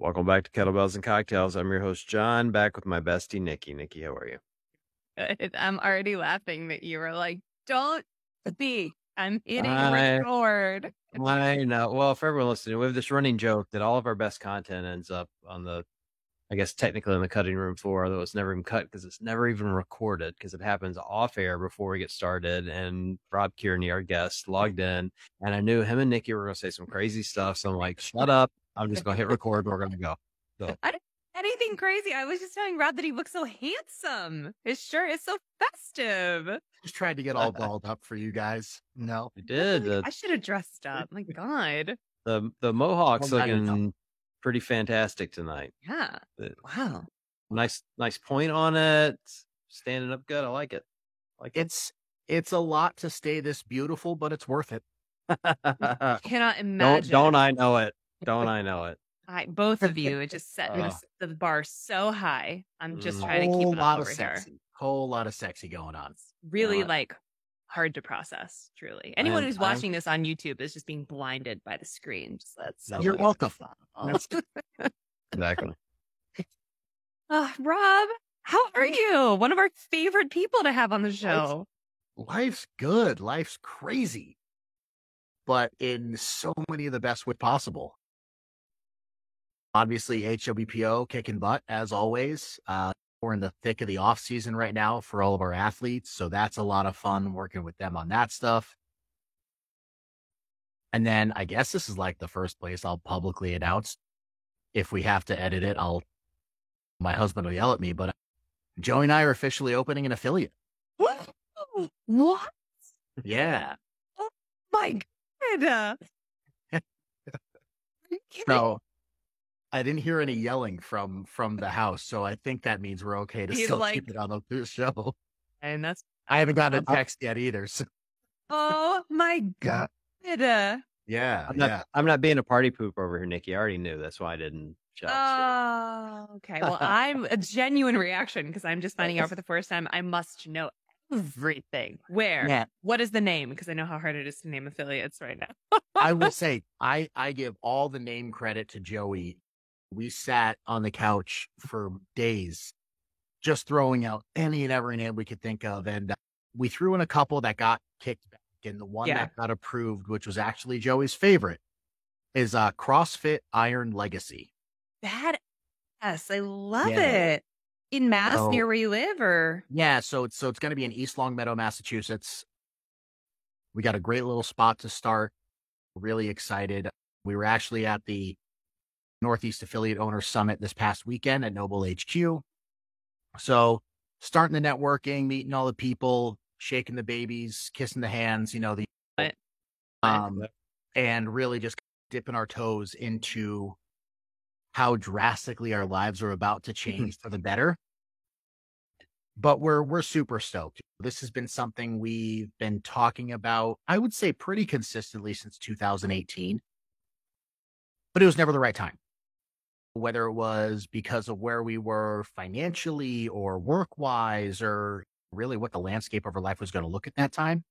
Welcome back to Kettlebells and Cocktails. I'm your host, John, back with my bestie, Nikki. Nikki, how are you? Good. I'm already laughing that you were like, don't be. I'm hitting I- record. I know. Well, for everyone listening, we have this running joke that all of our best content ends up on the, I guess, technically on the cutting room floor, although it's never even cut because it's never even recorded because it happens off air before we get started. And Rob Kearney, our guest, logged in and I knew him and Nikki were going to say some crazy stuff. So I'm like, shut up. I'm just going to hit record. We're going to go. Anything crazy. I was just telling Rob that he looks so handsome. His shirt is so festive. Just tried to get all balled up for you guys. No. We did. The, uh I should have dressed up. My God. the, the Mohawks Well, looking pretty fantastic tonight. Yeah. The- Wow. Nice, nice point on it. Standing up good. I like it. Like it. It's it's a lot to stay this beautiful, but it's worth it. I Cannot don't imagine. don't I know it? Don't I know it? I, both of you are just setting Uh. this- the bar so high. I'm just Mm. trying to keep it lot up of over here. Whole lot of sexy going on. It's really Uh, like hard to process, truly. Anyone I'm- who's I'm- watching this on YouTube is just being blinded by the screen. Just that's so You're weird. welcome. Exactly. Uh, Rob, how are you? One of our favorite people to have on the show. Life's good. Life's crazy. But in so many of the best way possible. Obviously, HWPO kicking butt as always. Uh, we're in the thick of the off season right now for all of our athletes. So that's a lot of fun working with them on that stuff. And then I guess this is like the first place I'll publicly announce. If we have to edit it, I'll, my husband will yell at me, but Joey and I are officially opening an affiliate. What? What? Yeah. My God. Are you kidding? No, I didn't hear any yelling from from the house, so I think that means we're okay to He's still like- keep it on the- the show. And that's I haven't gotten a text yet either. So oh my God. Uh, yeah, I'm not. yeah. I'm not being a party poop over here, Nikki. I already knew. That's why I didn't. Shout. Oh, okay. Well, I'm a genuine reaction because I'm just finding out for the first time. I must know everything. Where? Yeah. What is the name? Because I know how hard it is to name affiliates right now. I will say I I give all the name credit to Joey. We sat on the couch for days, just throwing out any and every name we could think of, and uh, we threw in a couple that got kicked back, and the one Yeah. that got approved, which was actually Joey's favorite, is uh CrossFit Iron Legacy. Badass. I love Yeah. it. In Mass, So- near where you live, or Yeah, so it's so it's going to be in East Longmeadow, Massachusetts. We got a great little spot to start. Really excited. We were actually at the Northeast Affiliate Owners Summit this past weekend at NOBULL HQ. So starting the networking, meeting all the people, shaking the babies, kissing the hands, you know, the Right. um and really just dipping our toes into how drastically our lives are about to change for the better but we're we're super stoked. This has been something we've been talking about, I would say pretty consistently since 2018. But it was never the right time. Whether it was because of where we were financially or work-wise or really what the landscape of our life was going to look at that time.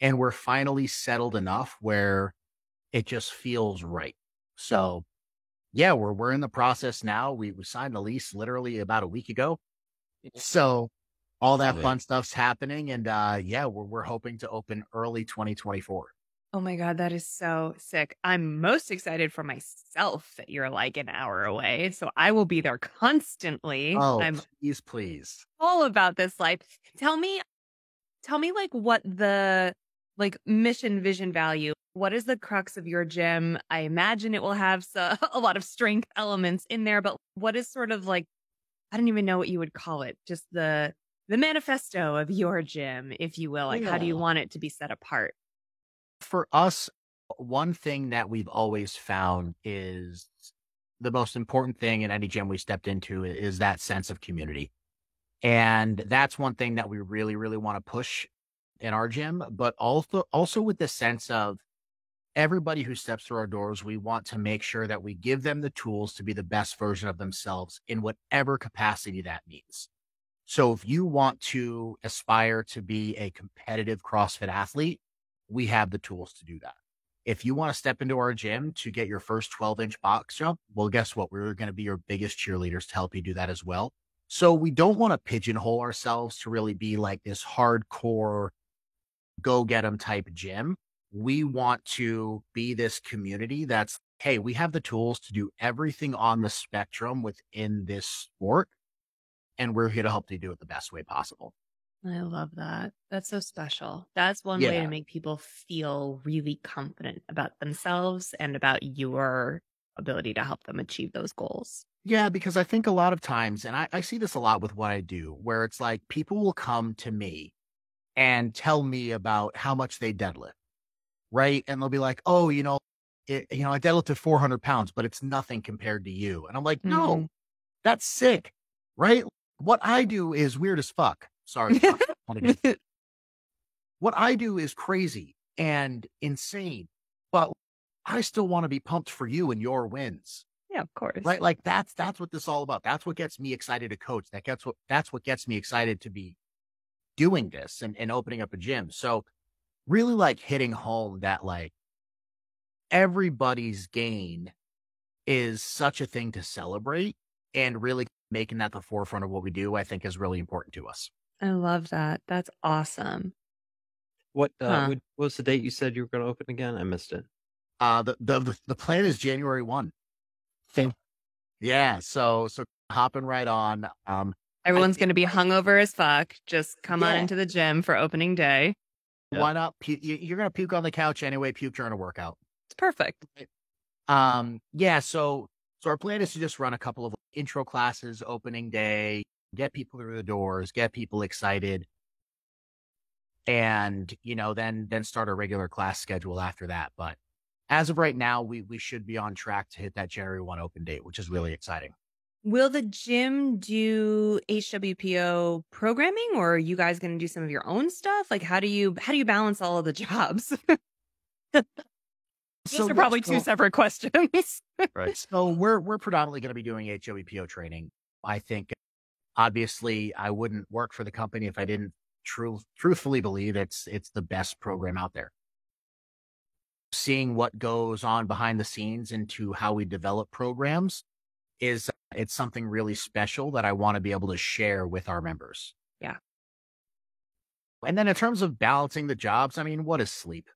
And we're finally settled enough where it just feels right. So yeah, we're we're in the process now. We we signed the lease literally about a week ago. So all that fun stuff's happening. And uh yeah, we're we're hoping to open early 2024. Oh my god, that is so sick. I'm most excited for myself that you're like an hour away, so I will be there constantly. Oh, I'm please, please. all about this life. Tell me, tell me, like what the like mission, vision, value. What is the crux of your gym? I imagine it will have so, a lot of strength elements in there, but what is sort of like I don't even know what you would call it. Just the the manifesto of your gym, if you will. Like, how do you want it to be set apart? For us, one thing that we've always found is the most important thing in any gym we stepped into is that sense of community. And that's one thing that we really, really want to push in our gym, but also, also with the sense of everybody who steps through our doors, we want to make sure that we give them the tools to be the best version of themselves in whatever capacity that means. So if you want to aspire to be a competitive CrossFit athlete, we have the tools to do that. if you want to step into our gym to get your first 12 inch box jump, well, guess what? We're going to be your biggest cheerleaders to help you do that as well. So we don't want to pigeonhole ourselves to really be like this hardcore go get them type gym. We want to be this community that's, hey, we have the tools to do everything on the spectrum within this sport. And we're here to help you do it the best way possible. I love that. That's so special. That's one way to make people feel really confident about themselves and about your ability to help them achieve those goals. Yeah, because I think a lot of times, and I, I see this a lot with what I do, where it's like people will come to me and tell me about how much they deadlift, right? And they'll be like, oh, you know, it, you know, I deadlifted 400 pounds, but it's nothing compared to you. And I'm like, no, mm-hmm. that's sick, right? What I do is weird as fuck. Sorry. what I do is crazy and insane, but I still want to be pumped for you and your wins. Yeah, of course. Right. Like that's, that's what this is all about. That's what gets me excited to coach. That gets what, that's what gets me excited to be doing this and, and opening up a gym. So really like hitting home that like everybody's gain is such a thing to celebrate and really making that the forefront of what we do, I think is really important to us. I love that. That's awesome. What, uh, huh. what was the date you said you were going to open again? I missed it. Uh, the, the, the plan is January 1. Same. Yeah. So, so hopping right on. Um, Everyone's going to be hungover as fuck. Just come yeah. on into the gym for opening day. Why not? You're going to puke on the couch anyway. Puke during a workout. It's perfect. Um, yeah. So, so our plan is to just run a couple of intro classes, opening day, get people through the doors, get people excited, and you know, then then start a regular class schedule after that. But as of right now, we we should be on track to hit that January one open date, which is really exciting. Will the gym do HWPO programming or are you guys going to do some of your own stuff? Like how do you how do you balance all of the jobs? Those so, are probably two separate questions. right. So we're we're predominantly going to be doing HWPO training. I think obviously I wouldn't work for the company if I didn't true truthfully believe it's it's the best program out there. Seeing what goes on behind the scenes into how we develop programs is it's something really special that I want to be able to share with our members. Yeah. And then in terms of balancing the jobs, I mean, what is sleep?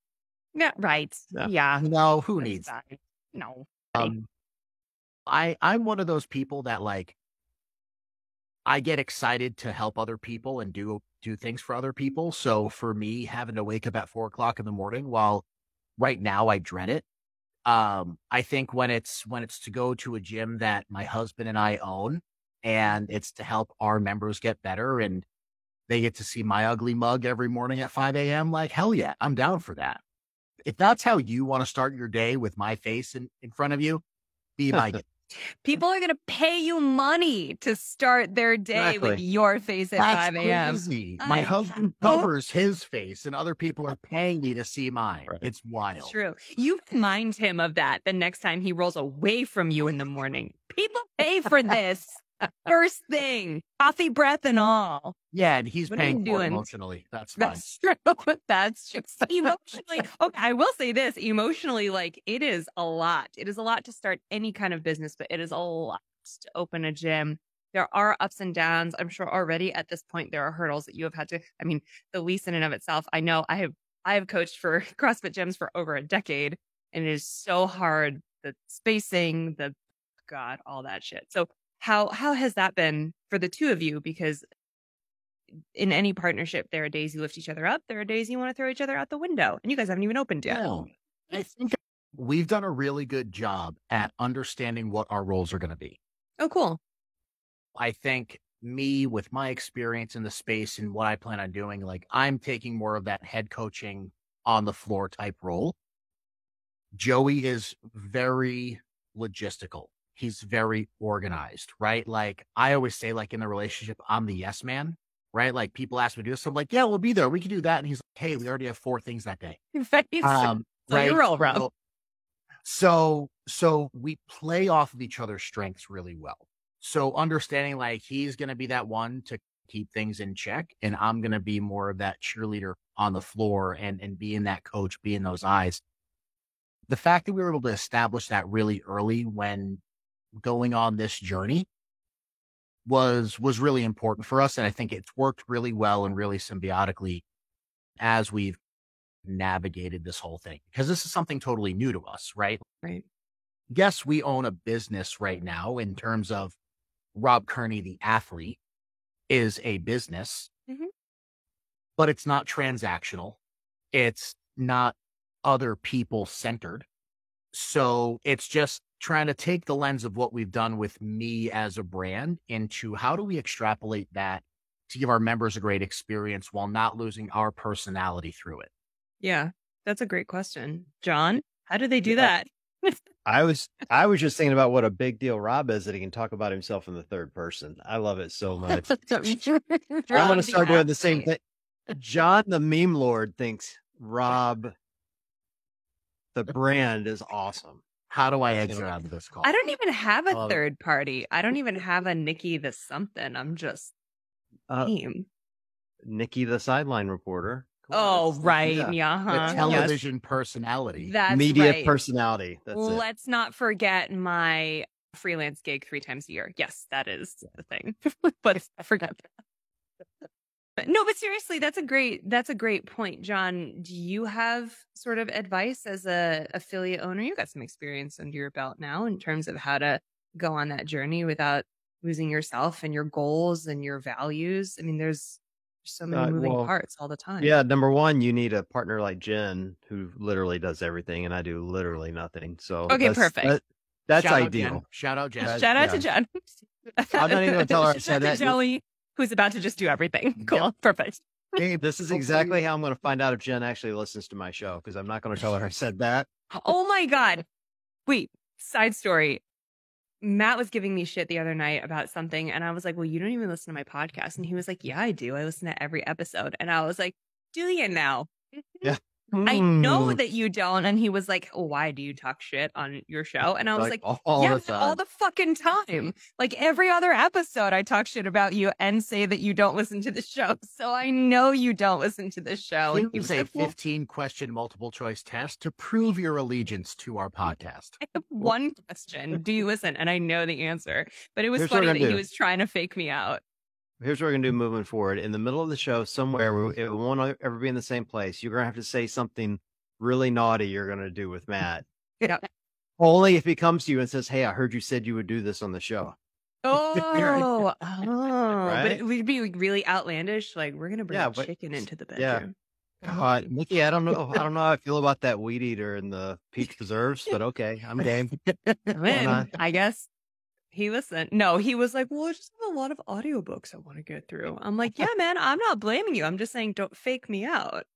Yeah, right. Yeah. yeah. No, who needs that? No. Um, I I'm one of those people that like I get excited to help other people and do do things for other people. So for me, having to wake up at four o'clock in the morning, while right now I dread it, um, I think when it's when it's to go to a gym that my husband and I own, and it's to help our members get better, and they get to see my ugly mug every morning at 5 a.m. Like hell yeah, I'm down for that. If that's how you want to start your day with my face in, in front of you, be my People are going to pay you money to start their day exactly. with your face at That's 5 a.m. Crazy. My husband covers his face and other people are paying me to see mine. Right. It's wild. It's true. You remind him of that the next time he rolls away from you in the morning. People pay for this. First thing, coffee breath and all. Yeah, and he's what paying for emotionally. That's fine. That's true. That's just emotionally. Okay, I will say this: emotionally, like it is a lot. It is a lot to start any kind of business, but it is a lot to open a gym. There are ups and downs. I'm sure already at this point there are hurdles that you have had to. I mean, the lease in and of itself. I know I have. I have coached for CrossFit gyms for over a decade, and it is so hard. The spacing, the God, all that shit. So how how has that been for the two of you? Because in any partnership, there are days you lift each other up. There are days you want to throw each other out the window, and you guys haven't even opened yet. No, I think we've done a really good job at understanding what our roles are going to be. Oh, cool. I think me with my experience in the space and what I plan on doing, like I'm taking more of that head coaching on the floor type role. Joey is very logistical he's very organized, right? Like I always say, like in the relationship, I'm the yes man, right? Like people ask me to do this. So I'm like, yeah, we'll be there. We can do that. And he's like, hey, we already have four things that day. Um, so right? you're all So, so, so we play off of each other's strengths really well. So understanding like he's going to be that one to keep things in check and I'm going to be more of that cheerleader on the floor and, and being that coach, being those eyes the fact that we were able to establish that really early when going on this journey was was really important for us and i think it's worked really well and really symbiotically as we've navigated this whole thing because this is something totally new to us right Right. yes we own a business right now in terms of rob kearney the athlete is a business Mhm. but it's not transactional it's not other people centered so it's just trying to take the lens of what we've done with me as a brand into how do we extrapolate that to give our members a great experience while not losing our personality through it. Yeah. That's a great question. John, how do they do Yeah. that? I was I was just thinking about what a big deal Rob is that he can talk about himself in the third person. I love it so much. I'm gonna start doing the same thing. John the meme lord thinks Rob the brand is awesome. How do I exit out of this call? I don't even have a third party. I don't even have a Nikki the something. I'm just Uh, team. Nikki the sideline reporter. Come Oh, right. yeah. Yeah. the huh, yes. television personality. That's Media right. personality. That's. Let's not forget my freelance gig three times a year. Yes, that is the thing. but I forget that. But no, but seriously, that's a great that's a great point, John. Do you have sort of advice as a affiliate owner? You got some experience under your belt now in terms of how to go on that journey without losing yourself and your goals and your values. I mean, there's so many Uh, moving well, parts all the time. Yeah, number one, you need a partner like Jen who literally does everything, and I do literally nothing. So Okay, that's- perfect. that- that's Shout ideal. Jen. Shout out, Jen. Shout out to. Jen. I'm not even gonna tell her I Shout said out to that. Jelly, who's about to just do everything. Cool. Perfect. Hey, This is exactly how I'm going to find out if Jen actually listens to my show because I'm not going to tell her I said that. Oh my God. Wait, side story. Matt was giving me shit the other night about something, and I was like, Well, you don't even listen to my podcast. And he was like, Yeah, I do. I listen to every episode. And I was like, Do you now? I know Hmm. that you don't. And he was like, Why do you talk shit on your show? And I was like, all yeah, the all the fucking time. Like every other episode, I talk shit about you and say that you don't listen to the show. So I know you don't listen to the show. Here's was a 15 question multiple choice test to prove your allegiance to our podcast. I have one question. Do you listen? And I know the answer. But it was Here's funny that gonna he was trying to fake me out. Here's what we're going to do mm. moving forward. In the middle of the show, somewhere, it won't ever be in the same place. You're going to have to say something really naughty you're going to do with Matt. Yep. Only if he comes to you and says, Hey, I heard you said you would do this on the show. Oh, oh. But it would be really outlandish. Like, we're going to bring Yeah, but- chicken into the yeah. bedroom. God, Nikki, I don't know. I don't know how I feel about that weed eater and the peach preserves, but okay, I'm game. I'm in. I guess. He listened. No, he was like, well, I just have a lot of audiobooks I want to get through. I'm like, yeah, man, I'm not blaming you. I'm just saying, don't fake me out.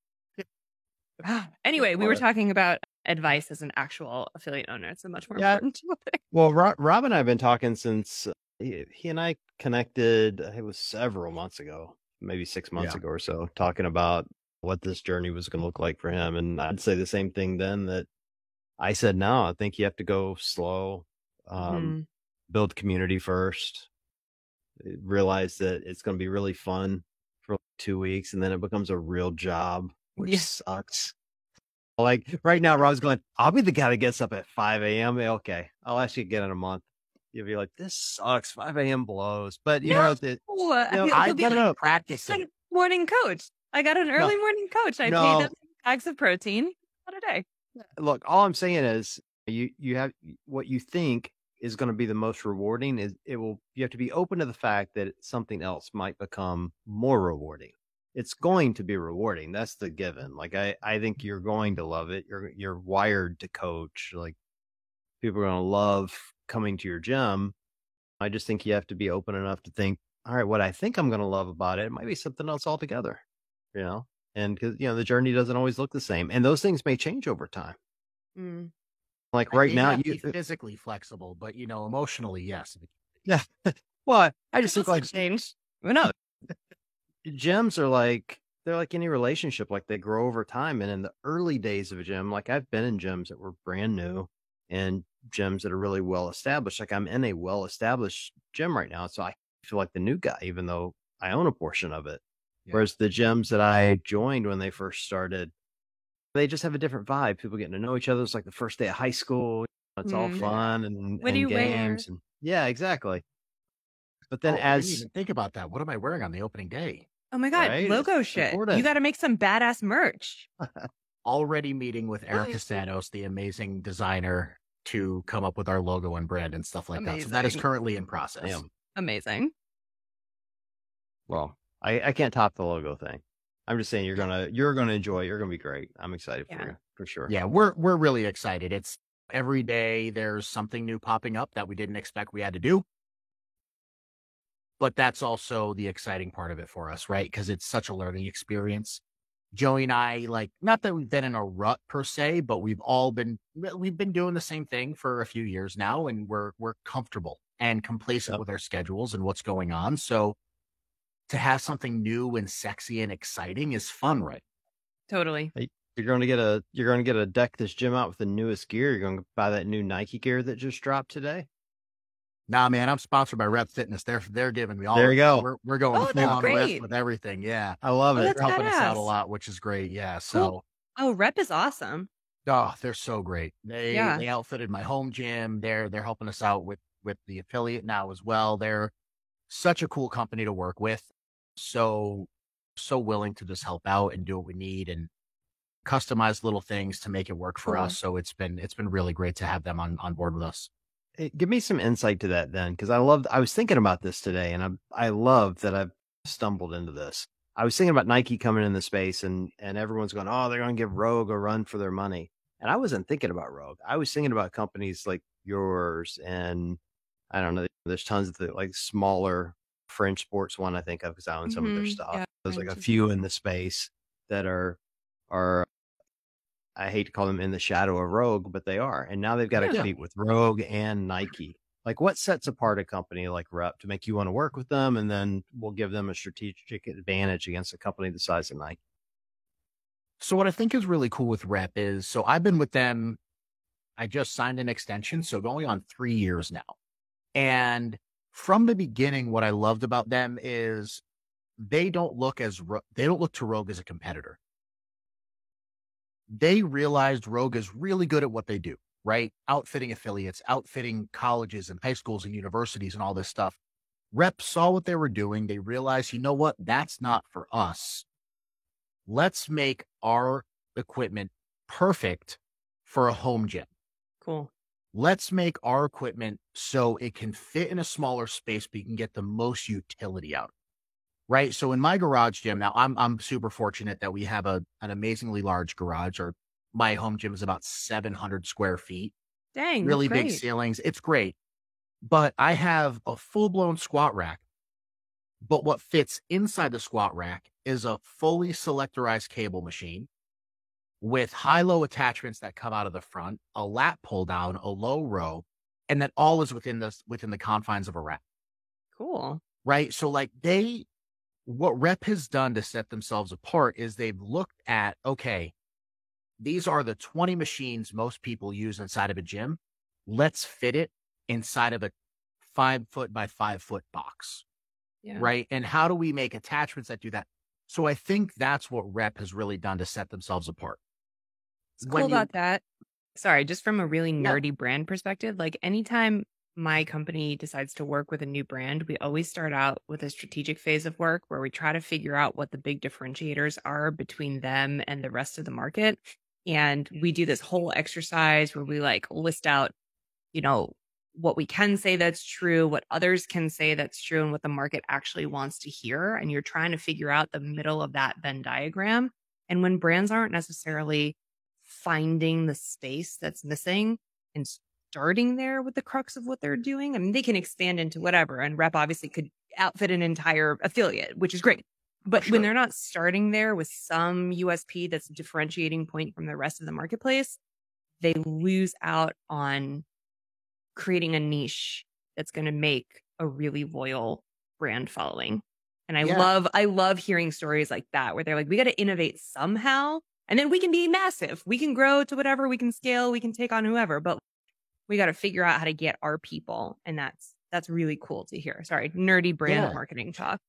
anyway, we were talking about advice as an actual affiliate owner. It's a much more Yeah. important topic. Well, Rob, Rob and I have been talking since uh, he, he and I connected. It was several months ago, maybe six months Yeah. ago or so, talking about what this journey was going to look like for him. And I'd say the same thing then that I said. No, I think you have to go slow, um, Mhm. Build community first. uh, Realize that it's going to be really fun for like two weeks, and then it becomes a real job, which Yeah. sucks. Like right now, Rob's going, I'll be the guy that gets up at 5 a.m. Okay. I'll actually get in a month. You'll be like, this sucks. 5 a.m. blows. But you know, the, uh, You know, I he'll be gotta practice like it. morning coach. I got an early morning coach. I No. paid them bags of protein. What a day. look, all I'm saying is you, you have what you think is going to be the most rewarding is it will, you have to be open to the fact that something else might become more rewarding. It's going to be rewarding. That's the given. Like I, I think you're going to love it. You're, you're wired to coach. Like people are going to love coming to your gym. I just think you have to be open enough to think, all right, what I think I'm going to love about it, it might be something else altogether, you know? And because, you know, the journey doesn't always look the same. And those things may change over time. Mm. Like I right now, you, physically flexible, but you know, emotionally, yes. Yeah. well, I just think like change. Who knows? gyms are like, they're like any relationship, like they grow over time. And in the early days of a gym, like I've been in gyms that were brand new and gyms that are really well established. Like I'm in a well established gym right now. So I feel like the new guy, even though I own a portion of it. Yeah. Whereas the gyms that I joined when they first started, they just have a different vibe. People getting to know each other. It's like the first day of high school. It's all Mm. fun and, What do and you wear? games. And, yeah, exactly. But then Oh, as think about that. What am I wearing on the opening day? Oh my god, Right? logo It's shit. important. You got to make some badass merch. Already meeting with Erica Nice. Sanos, the amazing designer, to come up with our logo and brand and stuff like that. So that is currently in process. Damn. Amazing. well, I, I can't top the logo thing. I'm just saying you're gonna you're gonna enjoy. You're gonna be great. I'm excited Yeah. for you for sure. Yeah, we're we're really excited. It's every day there's something new popping up that we didn't expect we had to do. But that's also the exciting part of it for us, right? Because it's such a learning experience. Joey and I, like, not that we've been in a rut per se, but we've all been we've been doing the same thing for a few years now, and we're we're comfortable and complacent Yep. with our schedules and what's going on. So to have something new and sexy and exciting is fun, right? Totally. You're gonna get a you're gonna get a deck this gym out with the newest gear. You're gonna buy that new Nike gear that just dropped today. Nah, man, I'm sponsored by Rep Fitness. They're they're giving me all. There you go. We're we're going Oh, full on great. with everything. Yeah, I love Oh, it. that's they're helping us out a lot, which is great. Yeah, so Oh, rep is awesome. oh, they're so great. They Yeah. they outfitted my home gym. They're they're helping us out with with the affiliate now as well. They're such a cool company to work with. So so willing to just help out and do what we need and customize little things to make it work for Cool. us. So it's been it's been really great to have them on on board with us. Hey, give me some insight to that then, because I loved. I was thinking about this today, and I I love that I've stumbled into this. I was thinking about Nike coming in the space, and and everyone's going, oh, they're going to give Rogue a run for their money, and I wasn't thinking about Rogue. I was thinking about companies like yours, and I don't know. There's tons of the like smaller French sports one I think of because I own some of their Mhm, stuff. yeah, There's like a few in the space that are are I hate to call them in the shadow of Rogue, but they are. And now they've got to Yeah. compete with Rogue and Nike. Like, what sets apart a company like Rep to make you want to work with them? And then we'll give them a strategic advantage against a company the size of Nike. So what I think is really cool with Rep is so I've been with them. I just signed an extension, so going on three years now. And from the beginning, what I loved about them is they don't look as they don't look to Rogue as a competitor. They realized Rogue is really good at what they do, right? Outfitting affiliates, outfitting colleges and high schools and universities and all this stuff. Rep saw what they were doing. They realized, you know what? That's not for us let's make our equipment perfect for a home gym. Cool. Let's make our equipment so it can fit in a smaller space, but you can get the most utility out. Right. So in my garage gym, now I'm I'm super fortunate that we have a an amazingly large garage. Or my home gym is about 700 square feet, Dang. really big ceilings. It's great. But I have a full blown squat rack. But what fits inside the squat rack is a fully selectorized cable machine with high low attachments that come out of the front, a lat pull down, a low row, and that all is within the within the confines of a rack. Cool. Right. So like they what rep has done to set themselves apart is they've looked at, okay, these are the 20 machines most people use inside of a gym. Let's fit it inside of a five foot by five foot box Yeah. right? And how do we make attachments that do that? So I think that's what Rep has really done to set themselves apart. What's cool you- about that? Sorry, just from a really nerdy brand perspective, like anytime my company decides to work with a new brand, we always start out with a strategic phase of work where we try to figure out what the big differentiators are between them and the rest of the market. And we do this whole exercise where we like list out, you know, what we can say that's true, what others can say that's true, and what the market actually wants to hear. And you're trying to figure out the middle of that Venn diagram. And when brands aren't necessarily finding the space that's missing and starting there with the crux of what they're doing, I mean, they can expand into whatever. And Rep obviously could outfit an entire affiliate, which is great. But Sure. when they're not starting there with some USP that's a differentiating point from the rest of the marketplace, they lose out on creating a niche that's going to make a really loyal brand following. And I Yeah. love, I love hearing stories like that where they're like, we got to innovate somehow and then we can be massive. We can grow to whatever, we can scale, we can take on whoever, but we got to figure out how to get our people. And that's, that's really cool to hear. Sorry, nerdy brand Yeah. marketing talk.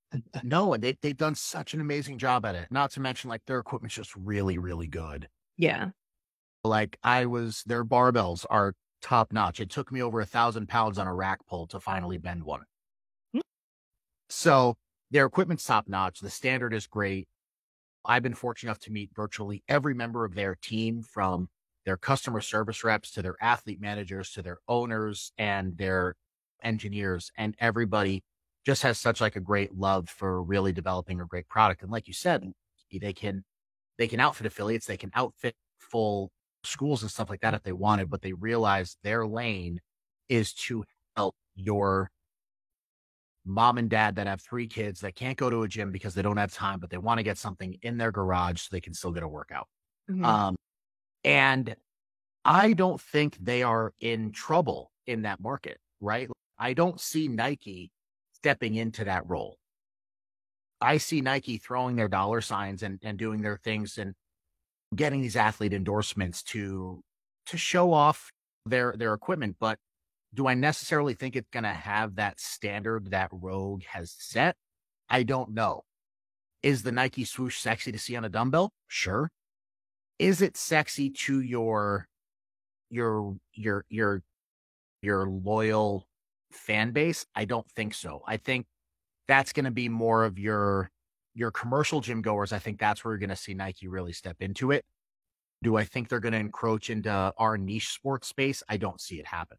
No, and they, they've done such an amazing job at it. Not to mention, like, their equipment's just really, really good. Yeah. Like I was, their barbells are top notch. It took me over a thousand pounds on a rack pull to finally bend one. Hmm. So their equipment's top notch. The standard is great. I've been fortunate enough to meet virtually every member of their team from their customer service reps to their athlete managers to their owners and their engineers and everybody just has such like a great love for really developing a great product. And like you said, mm. they can, they can outfit affiliates, they can outfit full schools and stuff like that if they wanted, but they realize their lane is to help your mom and dad that have three kids that can't go to a gym because they don't have time, but they want to get something in their garage so they can still get a workout. Mhm. Um, and I don't think they are in trouble in that market, right? I don't see Nike stepping into that role. I see Nike throwing their dollar signs and, and doing their things and getting these athlete endorsements to to show off their their equipment. But do I necessarily think it's gonna have that standard that Rogue has set? I don't know. Is the Nike swoosh sexy to see on a dumbbell? Sure. Is it sexy to your your your your your loyal fan base? I don't think so. I think that's going to be more of your your commercial gym goers. I think that's where you're going to see Nike really step into it. Do I think they're going to encroach into our niche sports space? I don't see it happen.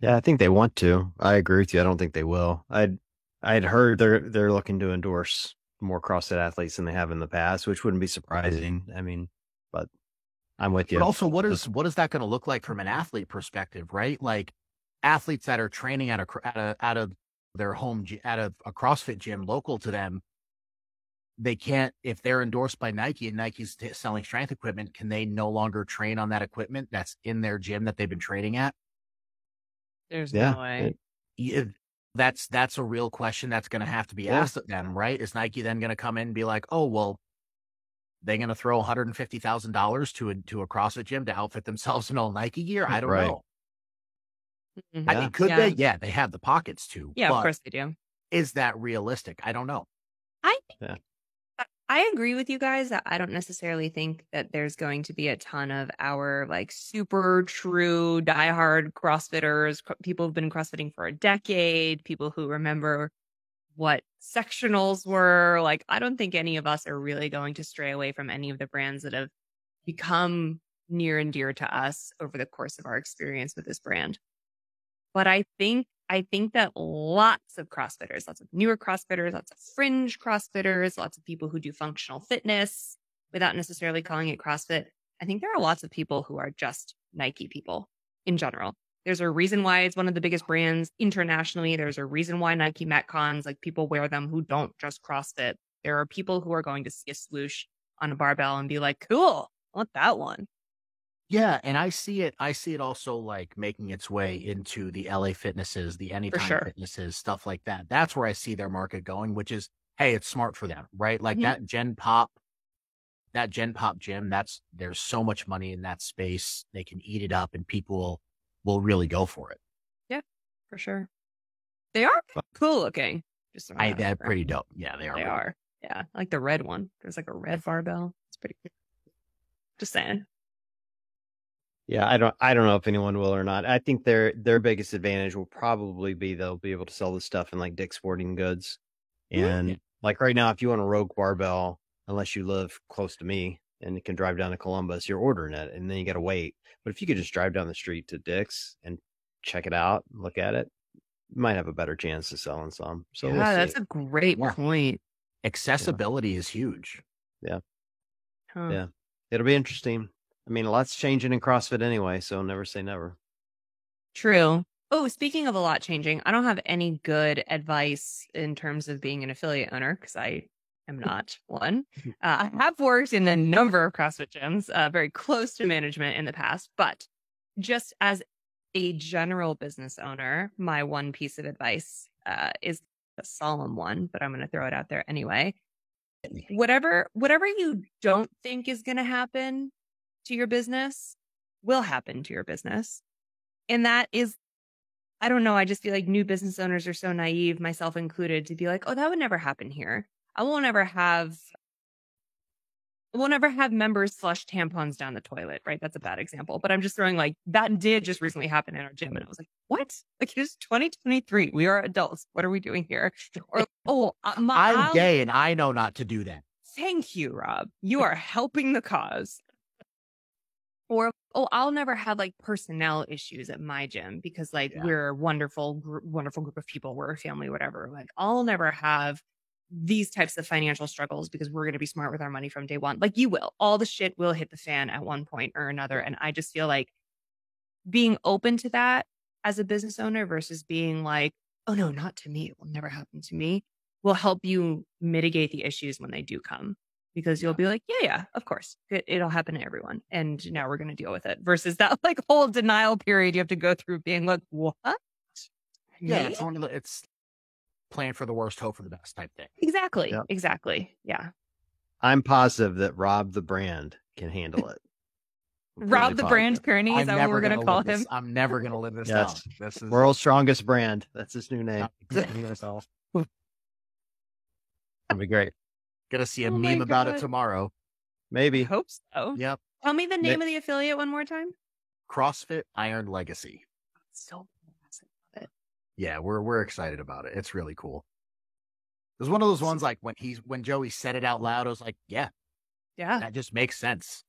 Yeah, I think they want to. I agree with you. I don't think they will. I'd I'd heard they're they're looking to endorse more CrossFit athletes than they have in the past, which wouldn't be surprising. I mean, but I'm with you. But also, what is what is that going to look like from an athlete perspective, right? Like athletes that are training at a at a out of their home at a, a CrossFit gym local to them, they can't if they're endorsed by Nike and Nike's t- selling strength equipment, can they no longer train on that equipment that's in their gym that they've been training at? There's yeah, no way. it- Yeah, that's that's a real question that's going to have to be Yeah. asked of them, right? Is Nike then going to come in and be like, oh well, they're going to throw one hundred and fifty thousand dollars to a to a CrossFit gym to outfit themselves in all Nike gear? I don't Right. know. Mhm. I Yeah. mean, could Yeah. they? Yeah, they have the pockets to. Yeah, but of course they do. Is that realistic? I don't know. I Yeah. I- agree with you guys. that I don't necessarily think that there's going to be a ton of our like super true diehard CrossFitters, cr- people who've been CrossFitting for a decade, people who remember what sectionals were. Like, I don't think any of us are really going to stray away from any of the brands that have become near and dear to us over the course of our experience with this brand. But I think I think that lots of CrossFitters, lots of newer CrossFitters, lots of fringe CrossFitters, lots of people who do functional fitness without necessarily calling it CrossFit. I think there are lots of people who are just Nike people in general. There's a reason why it's one of the biggest brands internationally. There's a reason why Nike Metcons, like people wear them who don't just CrossFit. There are people who are going to see a swoosh on a barbell and be like, cool, I want that one. Yeah, and I see it. I see it also like making its way into the LA Fitnesses, the Anytime sure. Fitnesses, stuff like that. That's where I see their market going, which is hey, it's smart for them, right? Like Mhm. that Gen Pop, that Gen Pop gym. That's there's so much money in that space. They can eat it up, and people will really go for it. Yeah, for sure. They are cool looking. Just I that they're pretty dope. Yeah, they are. They really are. Yeah. I like the red one. There's like a red barbell. It's pretty cool. Just saying. Yeah, I don't I don't know if anyone will or not. I think their their biggest advantage will probably be they'll be able to sell this stuff in like Dick's Sporting Goods. And Yeah. like right now, if you want a Rogue barbell, unless you live close to me and can drive down to Columbus, you're ordering it and then you gotta wait. But if you could just drive down the street to Dick's and check it out, look at it, you might have a better chance of selling some. So we'll yeah, that's a great Yeah. point. Accessibility is huge. Huh. Yeah. It'll be interesting. I mean, a lot's changing in CrossFit anyway, so never say never. True. Oh, speaking of a lot changing, I don't have any good advice in terms of being an affiliate owner because I am not one. Uh, I have worked in a number of CrossFit gyms, uh, very close to management in the past, but just as a general business owner, my one piece of advice uh, is a solemn one, but I'm going to throw it out there anyway. Whatever, whatever you don't think is going to happen to your business will happen to your business. And that is, I don't know. I just feel like new business owners are so naive, myself included, to be like, oh, that would never happen here. I won't ever have we'll never have members flush tampons down the toilet, right? That's a bad example, but I'm just throwing like that did just recently happen in our gym. And I was like, what? Like it is 2023. We are adults. What are we doing here? Or, oh, uh, my, I'm gay and I know not to do that. Thank you, Rob. You are helping the cause. Or, oh, I'll never have like personnel issues at my gym because like Yeah. we're a wonderful, gr- wonderful group of people. We're a family, whatever. Like I'll never have these types of financial struggles because we're going to be smart with our money from day one. Like you will. All the shit will hit the fan at one point or another. And I just feel like being open to that as a business owner versus being like, oh no, not to me. It will never happen to me will help you mitigate the issues when they do come because you'll be like, yeah, yeah, of course. It, it'll happen to everyone. And now we're going to deal with it versus that like whole denial period you have to go through being like, what? Yeah, Me? it's one of the, it's plan for the worst, hope for the best type thing. exactly. Yep. Exactly. Yeah. I'm positive that Rob the brand can handle it. Rob really the brand Kearney. Is I'm that what never we're going to gonna call live this- him? I'm never going to live this Yes. down. This is World's strongest brand. That's his new name. not explaining myself. That'd be great. Gonna see a Oh meme about it God. tomorrow. I Maybe. hope so. Yep. Tell me the name Ma- of the affiliate one more time. CrossFit Iron Legacy. So Yeah, we're we're excited about it. It's really cool. It was one of those ones like when he's when Joey said it out loud, I was like, yeah, yeah. that just makes sense.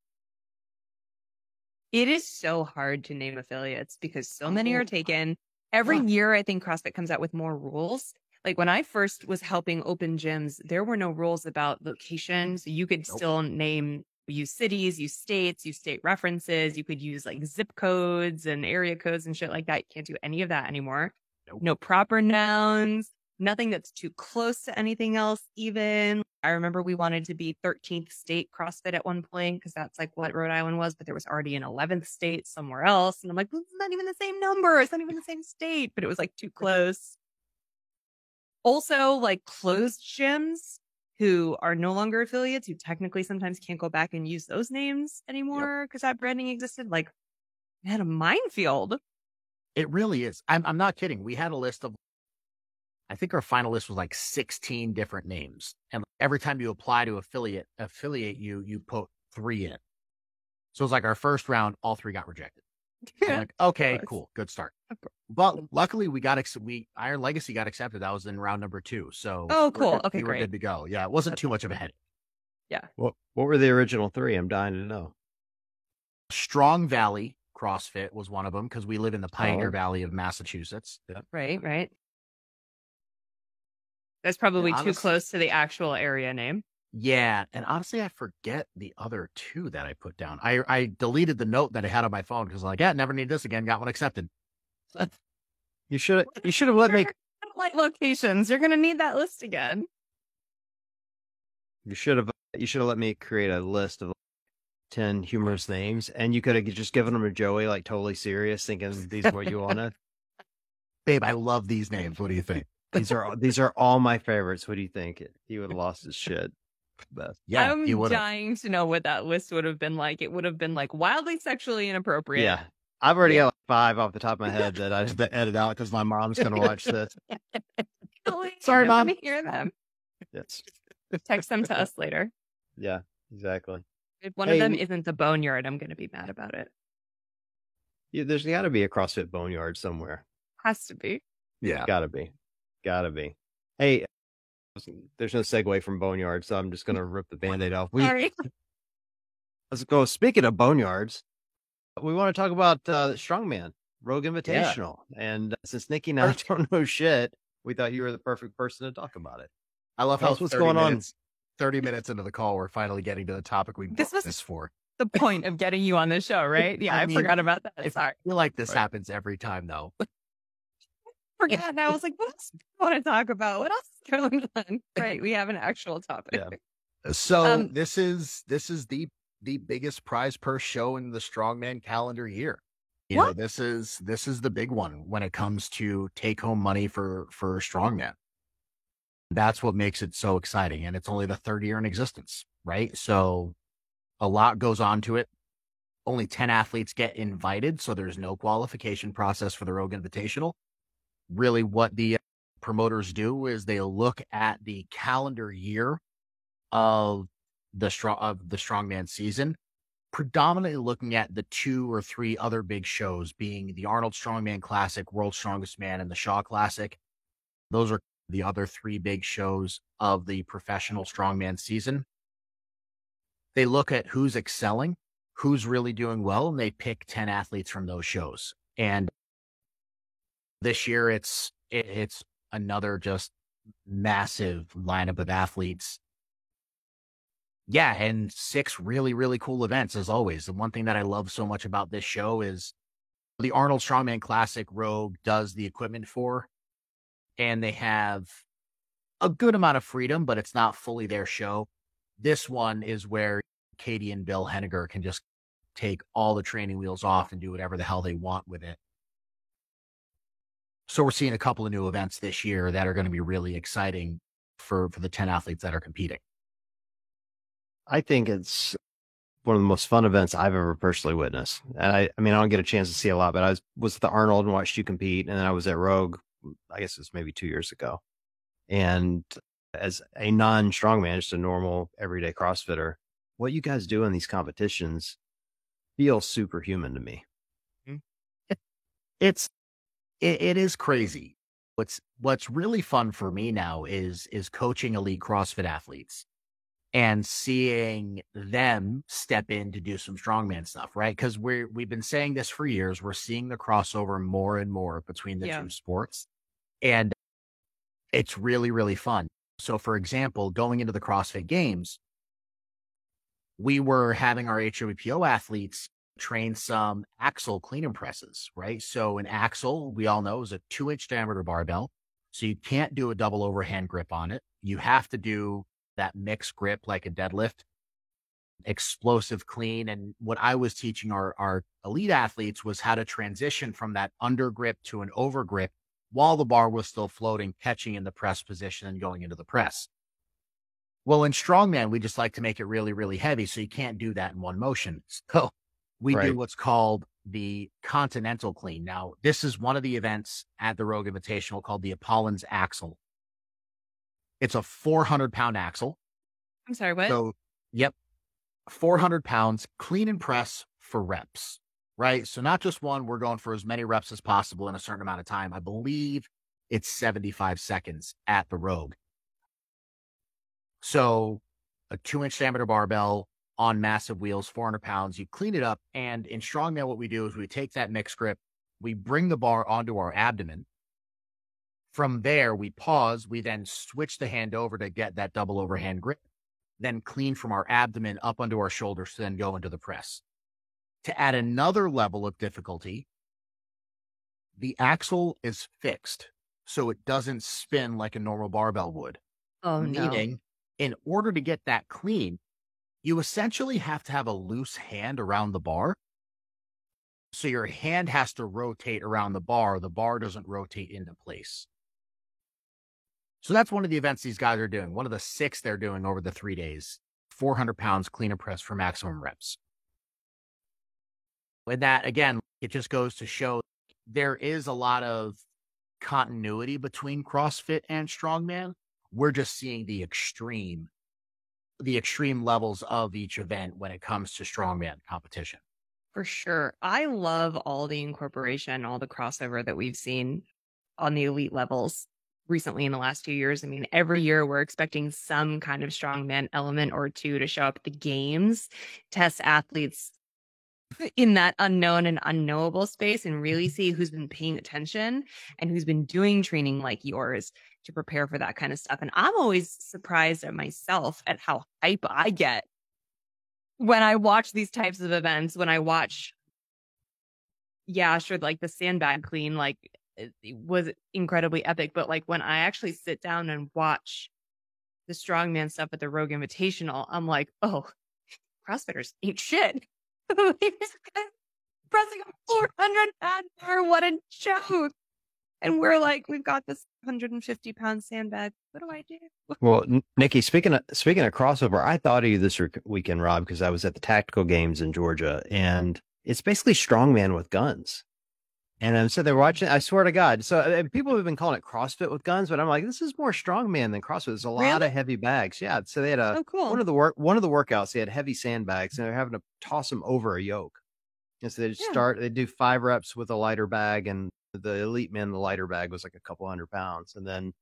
It is so hard to name affiliates because so many Oh. are taken. Every Yeah. year, I think CrossFit comes out with more rules. Like when I first was helping open gyms, there were no rules about locations. You could Nope. still name, use cities, use states, use state references. You could use like zip codes and area codes and shit like that. You can't do any of that anymore. Nope. No proper nouns, nothing that's too close to anything else, even. I remember we wanted to be 13th state CrossFit at one point because that's like what Rhode Island was, but there was already an 11th state somewhere else. And I'm like, well, it's not even the same number. It's not even the same state, but it was like too close. Also, like closed gyms who are no longer affiliates, who technically sometimes can't go back and use those names anymore because that branding existed. Like, we had a minefield. It really is. I'm I'm not kidding. We had a list of I think our final list was like 16 different names. And every time you apply to affiliate affiliate you, you put three in. So it's like our first round, all three got rejected. I'm like, okay, cool, good start. Of. But mm. luckily, we got ex- we Iron Legacy got accepted. That was in round number two. So Oh, we're cool. good- Okay, we were great. good to go. Yeah, it wasn't That's too much of a headache. Yeah. What What were the original three? I'm dying to know. Strong Valley CrossFit was one of them because we live in the Pioneer Oh. Valley of Massachusetts. Right, right. That's probably too honest- close to the actual area name. Yeah, and honestly, I forget the other two that I put down. I I deleted the note that I had on my phone because I'm like, yeah, never need this again. Got one accepted. You should you should have let me Satellite locations. You're going to need that list again. you should have you should have let me create a list of ten humorous names, and you could have just given them to Joey, like totally serious, thinking these are what you wanted. Babe, I love these names. What do you think? These are these are all my favorites. What do you think? He would have lost his shit. Yeah, I'm dying to know what that list would have been like. It would have been like wildly sexually inappropriate. Yeah. I've already got like five off the top of my head that I just edit out because my mom's gonna watch this. Sorry, Mom. want to hear them. Yes. Text them to us later. Yeah, exactly. If one Hey, of them isn't the boneyard, I'm going to be mad about it. Yeah, there's got to be a CrossFit Boneyard somewhere. Has to be. Yeah. Gotta be. Gotta be. Hey, there's no segue from Boneyard, so I'm just gonna rip the band-aid off. We, Sorry. let's go. Speaking of Boneyards, we want to talk about uh, Strongman Rogue Invitational. And uh, since Nikki and I don't know shit, we thought you were the perfect person to talk about it. I love Tell how us what's 30 going on. Thirty minutes into the call, we're finally getting to the topic we This was- this for. the point of getting you on the show, right? Yeah, I I, mean, forgot about that. If- Sorry. I feel like this Right. happens every time, though. Forgot. And I was like, what else do I want to talk about? What else is going on? Right. We have an actual topic. Yeah. So Um, this is this is the the biggest prize purse show in the strongman calendar year. You know, What? this is this is the big one when it comes to take home money for for strongman. That's what makes it so exciting, and it's only the third year in existence, right? So a lot goes on to it. Only ten athletes get invited, so there's no qualification process for the Rogue Invitational. Really, what the promoters do is they look at the calendar year of the strong of the strongman season, predominantly looking at the two or three other big shows being the Arnold Strongman Classic, World's Strongest Man, and the Shaw Classic. Those are the other three big shows of the professional strongman season. They look at who's excelling, who's really doing well, and they pick 10 athletes from those shows. And this year it's it, it's another just massive lineup of athletes. Yeah, and six really, really cool events as always. The one thing that I love so much about this show is the Arnold Strongman Classic Rogue does the equipment for, and they have a good amount of freedom, but it's not fully their show. This one is where Katie and Bill Henniger can just take all the training wheels off and do whatever the hell they want with it. So we're seeing a couple of new events this year that are going to be really exciting for, for the 10 athletes that are competing. I think it's one of the most fun events I've ever personally witnessed. And I, I mean, I don't get a chance to see a lot, but I was, was at the Arnold and watched you compete. And then I was at Rogue, I guess it was maybe two years ago. And as a non strongman, just a normal everyday CrossFitter, what you guys do in these competitions feels superhuman to me. Mm-hmm. It's it, it is crazy. What's what's really fun for me now is is coaching elite CrossFit athletes and seeing them step in to do some strongman stuff, right? Because we're we've been saying this for years. We're seeing the crossover more and more between the yeah. two sports. And it's really, really fun. So for example, going into the CrossFit games, we were having our HWPO athletes train some axle clean and presses, right? So an axle, we all know, is a two inch diameter barbell. So you can't do a double overhand grip on it. You have to do that mixed grip like a deadlift, explosive clean. And what I was teaching our, our elite athletes was how to transition from that under grip to an over grip while the bar was still floating, catching in the press position and going into the press. Well, in strongman, we just like to make it really, really heavy. So you can't do that in one motion. So we right. do what's called the Continental Clean. Now, this is one of the events at the Rogue Invitational called the Apollon's Axle. It's a 400 pound axle. I'm sorry, what? So, yep, 400 pounds, clean and press for reps, right? So, not just one, we're going for as many reps as possible in a certain amount of time. I believe it's 75 seconds at the Rogue. So, a two inch diameter barbell, on massive wheels, 400 pounds. You clean it up. And in strongman, what we do is we take that mixed grip, we bring the bar onto our abdomen. From there, we pause. We then switch the hand over to get that double overhand grip, then clean from our abdomen up onto our shoulders to then go into the press. To add another level of difficulty, the axle is fixed so it doesn't spin like a normal barbell would. Oh, Meaning, no. in order to get that clean, you essentially have to have a loose hand around the bar. So your hand has to rotate around the bar. The bar doesn't rotate into place. So that's one of the events these guys are doing. One of the six they're doing over the three days 400 pounds clean and press for maximum reps. With that, again, it just goes to show there is a lot of continuity between CrossFit and Strongman. We're just seeing the extreme the extreme levels of each event when it comes to strongman competition. For sure. I love all the incorporation, all the crossover that we've seen on the elite levels recently in the last few years. I mean, every year we're expecting some kind of strongman element or two to show up at the games, test athletes in that unknown and unknowable space and really see who's been paying attention and who's been doing training like yours to prepare for that kind of stuff. And I'm always surprised at myself at how hype I get when I watch these types of events, when I watch, yeah, sure, like the sandbag clean, like it was incredibly epic. But like when I actually sit down and watch the strongman stuff at the Rogue Invitational, I'm like, oh, CrossFitters ain't shit. pressing a 400 pound bar. What a joke. And we're like, we've got this 150 pound sandbag. What do I do? Well, Nikki, speaking of speaking of crossover, I thought of you this weekend, Rob, because I was at the tactical games in Georgia, and it's basically strongman with guns. And um, so they're watching. I swear to God. So uh, people have been calling it CrossFit with guns, but I'm like, this is more strongman than CrossFit. There's a lot Really? of heavy bags. Yeah. So they had a Oh, cool. one of the work one of the workouts. They had heavy sandbags, and they're having to toss them over a yoke. And so they just Yeah. start. They do five reps with a lighter bag, and the elite man, the lighter bag was like a couple hundred pounds, and then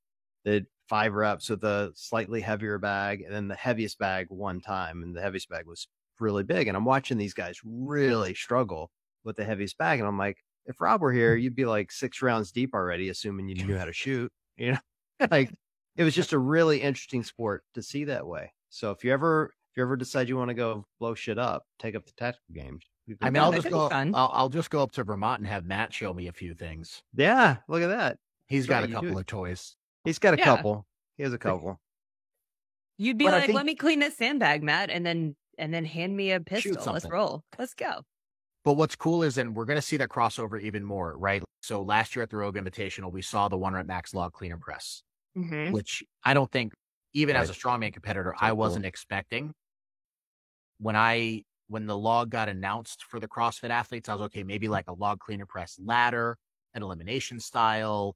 the five reps with a slightly heavier bag, and then the heaviest bag one time, and the heaviest bag was really big. And I'm watching these guys really struggle with the heaviest bag, and I'm like, if Rob were here, you'd be like six rounds deep already, assuming you knew how to shoot. You know, like it was just a really interesting sport to see that way. So if you ever if you ever decide you want to go blow shit up, take up the tactical games. You can I mean, I'll just go. I'll, I'll just go up to Vermont and have Matt show me a few things. yeah, look at that. He's got a couple of toys. He's got a Yeah. couple. He has a couple. You'd be But like, think- let me clean this sandbag, Matt, and then and then hand me a pistol. Let's roll. Let's go. But what's cool is, and we're going to see that crossover even more, right? So last year at the Rogue Invitational, we saw the one rep max log cleaner press, Mm-hmm. which I don't think, even as a Right. strongman competitor, So I wasn't expecting. When I when the log got announced for the CrossFit athletes, I was okay, maybe like a log cleaner press ladder, an elimination style.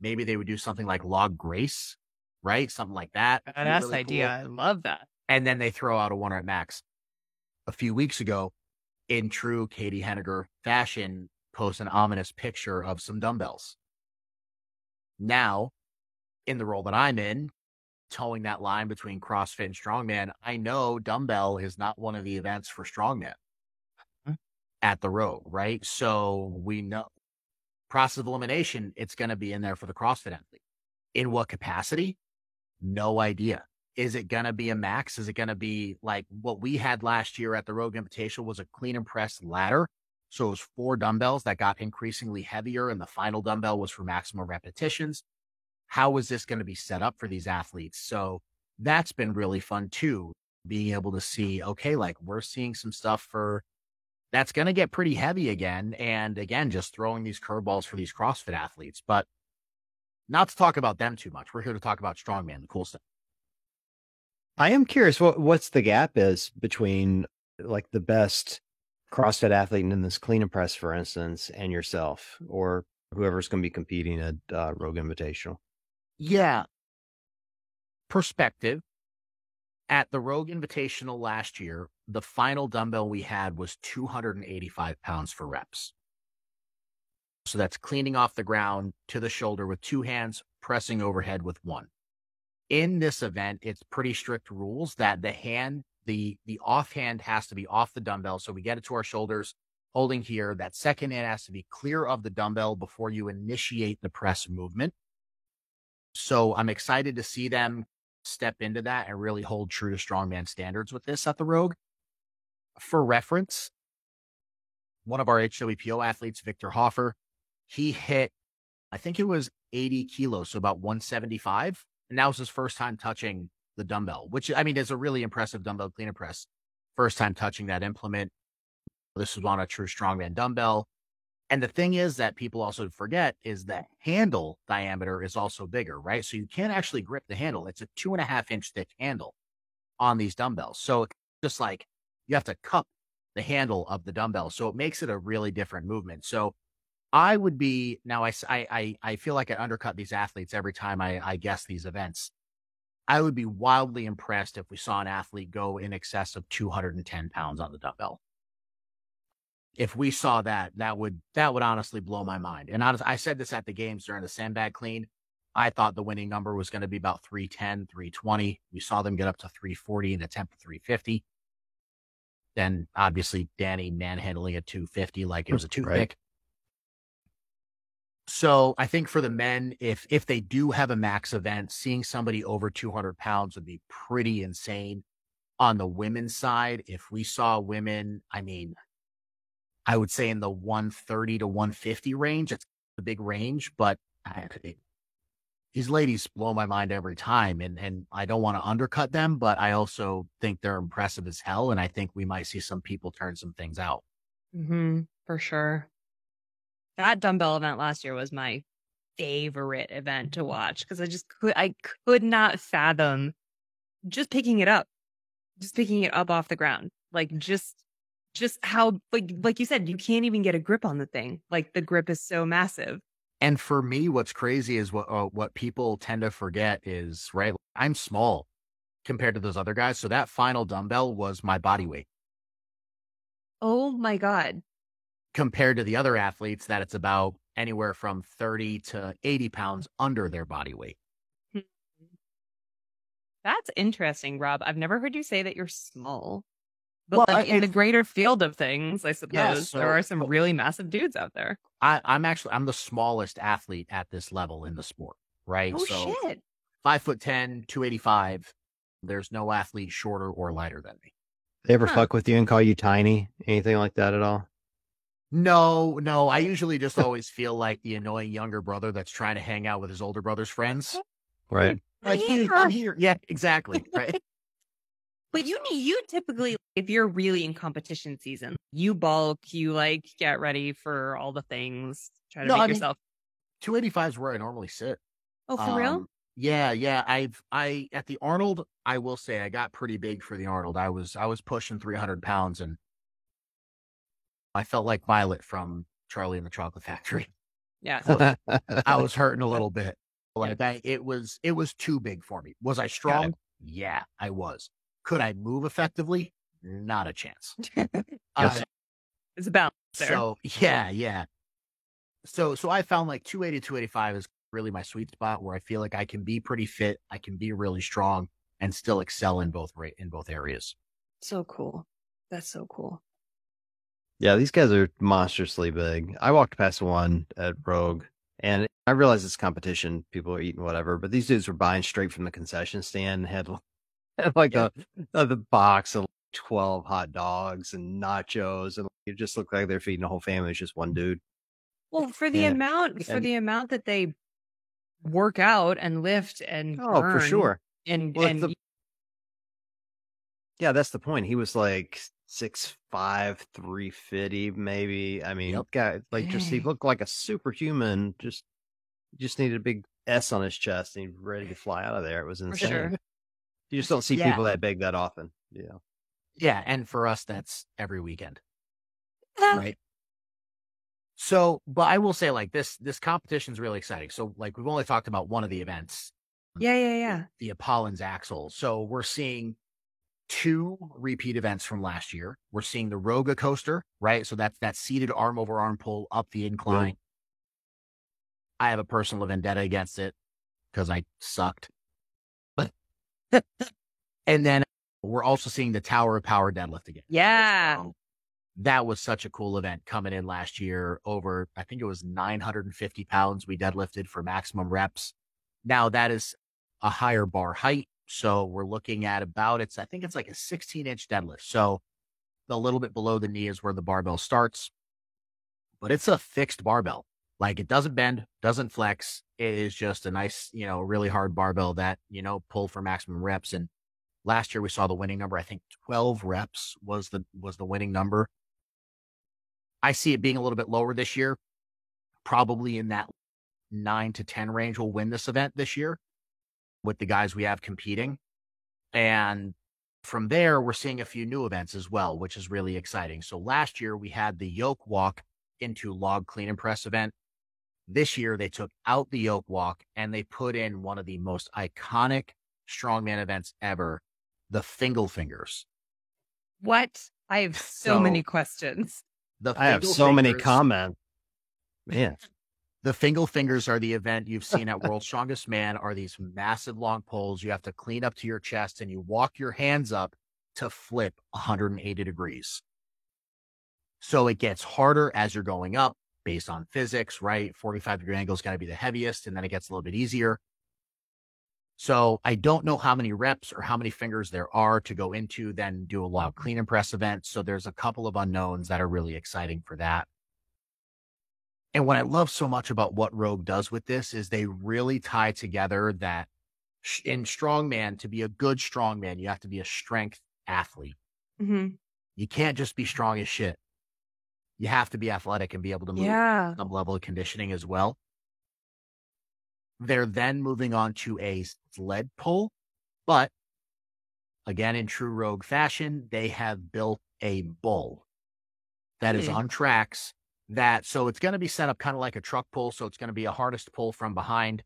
Maybe they would do something like log grace, right? Something like that. Badass really idea. cool. I love that. and then they throw out a one rep max. A few weeks ago, in true Katie Henniger fashion, post an ominous picture of some dumbbells. Now, in the role that I'm in, towing that line between CrossFit and Strongman, I know dumbbell is not one of the events for Strongman Hmm. at the Rogue, right? So we know process of elimination, it's going to be in there for the CrossFit athlete. In what capacity? No idea. Is it going to be a max? Is it going to be like what we had last year at the Rogue Invitational was a clean and press ladder. So it was four dumbbells that got increasingly heavier and the final dumbbell was for maximum repetitions. How is this going to be set up for these athletes? So that's been really fun too, being able to see, okay, like we're seeing some stuff for that's going to get pretty heavy again. And again, just throwing these curveballs for these CrossFit athletes, but not to talk about them too much. We're here to talk about strongman, the cool stuff. I am curious what what's the gap is between like the best CrossFit athlete in this clean and press, for instance, and yourself or whoever's going to be competing at uh, Rogue Invitational. Yeah. Perspective. At the Rogue Invitational last year, the final dumbbell we had was 285 pounds for reps. So that's cleaning off the ground to the shoulder with two hands, pressing overhead with one. In this event, it's pretty strict rules that the hand, the the offhand has to be off the dumbbell. So we get it to our shoulders, holding here. That second hand has to be clear of the dumbbell before you initiate the press movement. So I'm excited to see them step into that and really hold true to strongman standards with this at the Rogue. For reference, one of our HWPO athletes, Victor Hoffer, he hit, I think it was 80 kilos, so about 175. And that was his first time touching the dumbbell, which I mean is a really impressive dumbbell clean and press. First time touching that implement. This was on a true strongman dumbbell. And the thing is that people also forget is that handle diameter is also bigger, right? So you can't actually grip the handle. It's a two and a half inch thick handle on these dumbbells. So it's just like you have to cup the handle of the dumbbell. So it makes it a really different movement. So I would be now I, I, I feel like I undercut these athletes every time I, I guess these events. I would be wildly impressed if we saw an athlete go in excess of 210 pounds on the dumbbell if we saw that, that would that would honestly blow my mind. And honest, I said this at the games during the sandbag clean. I thought the winning number was going to be about 310, 320. We saw them get up to 340 and attempt 350. Then obviously Danny manhandling a 250 like it hmm, was a toothpick. Right. So I think for the men, if if they do have a max event, seeing somebody over 200 pounds would be pretty insane. On the women's side, if we saw women, I mean, I would say in the 130 to 150 range. It's a big range, but I, these ladies blow my mind every time. And, and I don't want to undercut them, but I also think they're impressive as hell. And I think we might see some people turn some things out. Mm-hmm, for sure. That dumbbell event last year was my favorite event to watch because I just could I could not fathom just picking it up, just picking it up off the ground, like just just how like like you said, you can't even get a grip on the thing. Like the grip is so massive. And for me, what's crazy is what uh, what people tend to forget is right. I'm small compared to those other guys, so that final dumbbell was my body weight. Oh my god! Compared to the other athletes, that it's about anywhere from thirty to eighty pounds under their body weight. Hmm. That's interesting, Rob. I've never heard you say that you're small. But well, like in the greater field of things, I suppose yeah, so, there are some really massive dudes out there. I, am actually I'm the smallest athlete at this level in the sport, right? Oh so shit. Five foot ten, two eighty five. There's no athlete shorter or lighter than me. They ever huh. fuck with you and call you tiny? Anything like that at all? No, no. I usually just always feel like the annoying younger brother that's trying to hang out with his older brother's friends. Right. Like, hey, I'm here. Yeah, exactly. Right. But you you typically, if you're really in competition season, you bulk, you like get ready for all the things, try to no, make I yourself. Two eighty five is where I normally sit. Oh, for um, real? Yeah, yeah. I've I at the Arnold, I will say I got pretty big for the Arnold. I was I was pushing three hundred pounds, and I felt like Violet from Charlie and the Chocolate Factory. Yeah, so I was hurting a little bit. Like yeah. I, it was it was too big for me. Was I strong? Yeah, I was. Could I move effectively? Not a chance. uh, it's about there. So yeah, yeah. So so I found like 280, 285 is really my sweet spot where I feel like I can be pretty fit, I can be really strong, and still excel in both rate in both areas. So cool. That's so cool. Yeah, these guys are monstrously big. I walked past one at Rogue and I realize it's competition. People are eating whatever, but these dudes were buying straight from the concession stand and had like yeah. a, uh, the box of 12 hot dogs and nachos and it just looked like they're feeding a whole family it's just one mm. dude well for the amount for the amount that they work out and lift and oh for sure and well, and the, yeah that's the point he was like six five three fifty maybe i mean yep. guy like just he looked like a superhuman just just needed a big s on his chest and he's ready to fly out of there it was insane sure. You just don't see yeah. people that big that often. Yeah. Yeah. And for us, that's every weekend. Eh. right. So, but I will say like this, this competition is really exciting. So like we've only talked about one of the events. Yeah. Yeah. Yeah. The, the Apollon's Axle. So we're seeing two repeat events from last year. We're seeing the Roga coaster, right? So that's that seated arm over arm pull up the incline. I have a personal vendetta against it because I sucked. And then we're also seeing the Tower of Power deadlift again. Yeah. So that was such a cool event coming in last year over, I think it was 950 pounds we deadlifted for maximum reps. Now that is a higher bar height. So we're looking at about, it's, I think it's like a 16 inch deadlift. So a little bit below the knee is where the barbell starts, but it's a fixed barbell. Like it doesn't bend, doesn't flex. It is just a nice, you know, really hard barbell that, you know, pull for maximum reps. And last year we saw the winning number. I think 12 reps was the, was the winning number. I see it being a little bit lower this year, probably in that nine to 10 range will win this event this year with the guys we have competing. And from there, we're seeing a few new events as well, which is really exciting. So last year we had the yoke walk into log clean and press event. This year, they took out the yoke walk and they put in one of the most iconic strongman events ever, the Fingal Fingers. What? I have so, so many questions. The I have so fingers, many comments. Man. The Fingal Fingers are the event you've seen at World's Strongest Man are these massive long poles. You have to clean up to your chest and you walk your hands up to flip 180 degrees. So it gets harder as you're going up based on physics, right? 45 degree angle is going to be the heaviest, and then it gets a little bit easier. So I don't know how many reps or how many fingers there are to go into, then do a log clean and press event. So there's a couple of unknowns that are really exciting for that. And what I love so much about what Rogue does with this is they really tie together that in strongman, to be a good strongman, you have to be a strength athlete. Mm-hmm. You can't just be strong as shit you have to be athletic and be able to move yeah. some level of conditioning as well. They're then moving on to a sled pull, but again, in true rogue fashion, they have built a bull. that is Hmm. on tracks that so it's going to be set up kind of like a truck pull so it's going to be a hardest pull from behind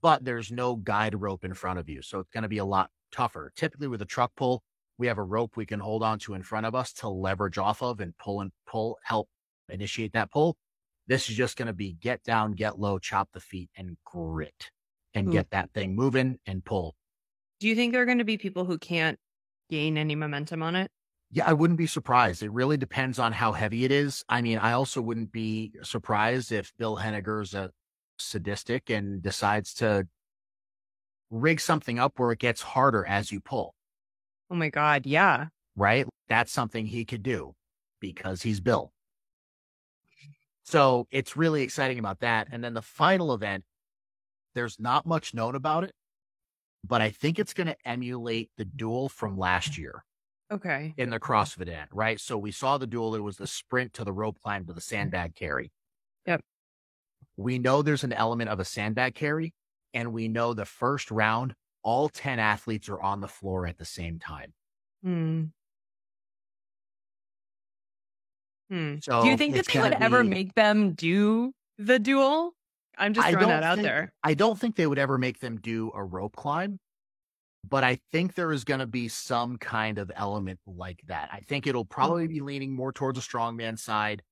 but there's no guide rope in front of you so it's going to be a lot tougher typically with a truck pull we have a rope we can hold on to in front of us to leverage off of and pull and pull help initiate that pull this is just going to be get down get low chop the feet and grit and Ooh. get that thing moving and pull Do you think there are going to be people who can't gain any momentum on it? Yeah, I wouldn't be surprised. It really depends on how heavy it is. I mean, I also wouldn't be surprised if Bill Henniger's a sadistic and decides to rig something up where it gets harder as you pull, Oh my God. Yeah. right? That's something he could do because he's Bill. So it's really exciting about that. And then the final event, there's not much known about it, but I think it's going to emulate the duel from last year. Okay. in the CrossFit end, right? So we saw the duel. It was the sprint to the rope climb to the sandbag carry. Yep. We know there's an element of a sandbag carry, and we know the first round, all 10 athletes are on the floor at the same time. Hmm. Hmm. So Do you think that they would gonna ever make them do the duel? I'm just throwing that out think- there. I don't think they would ever make them do a rope climb, but I think there is going to be some kind of element like that. I think it'll probably be leaning more towards a strongman side,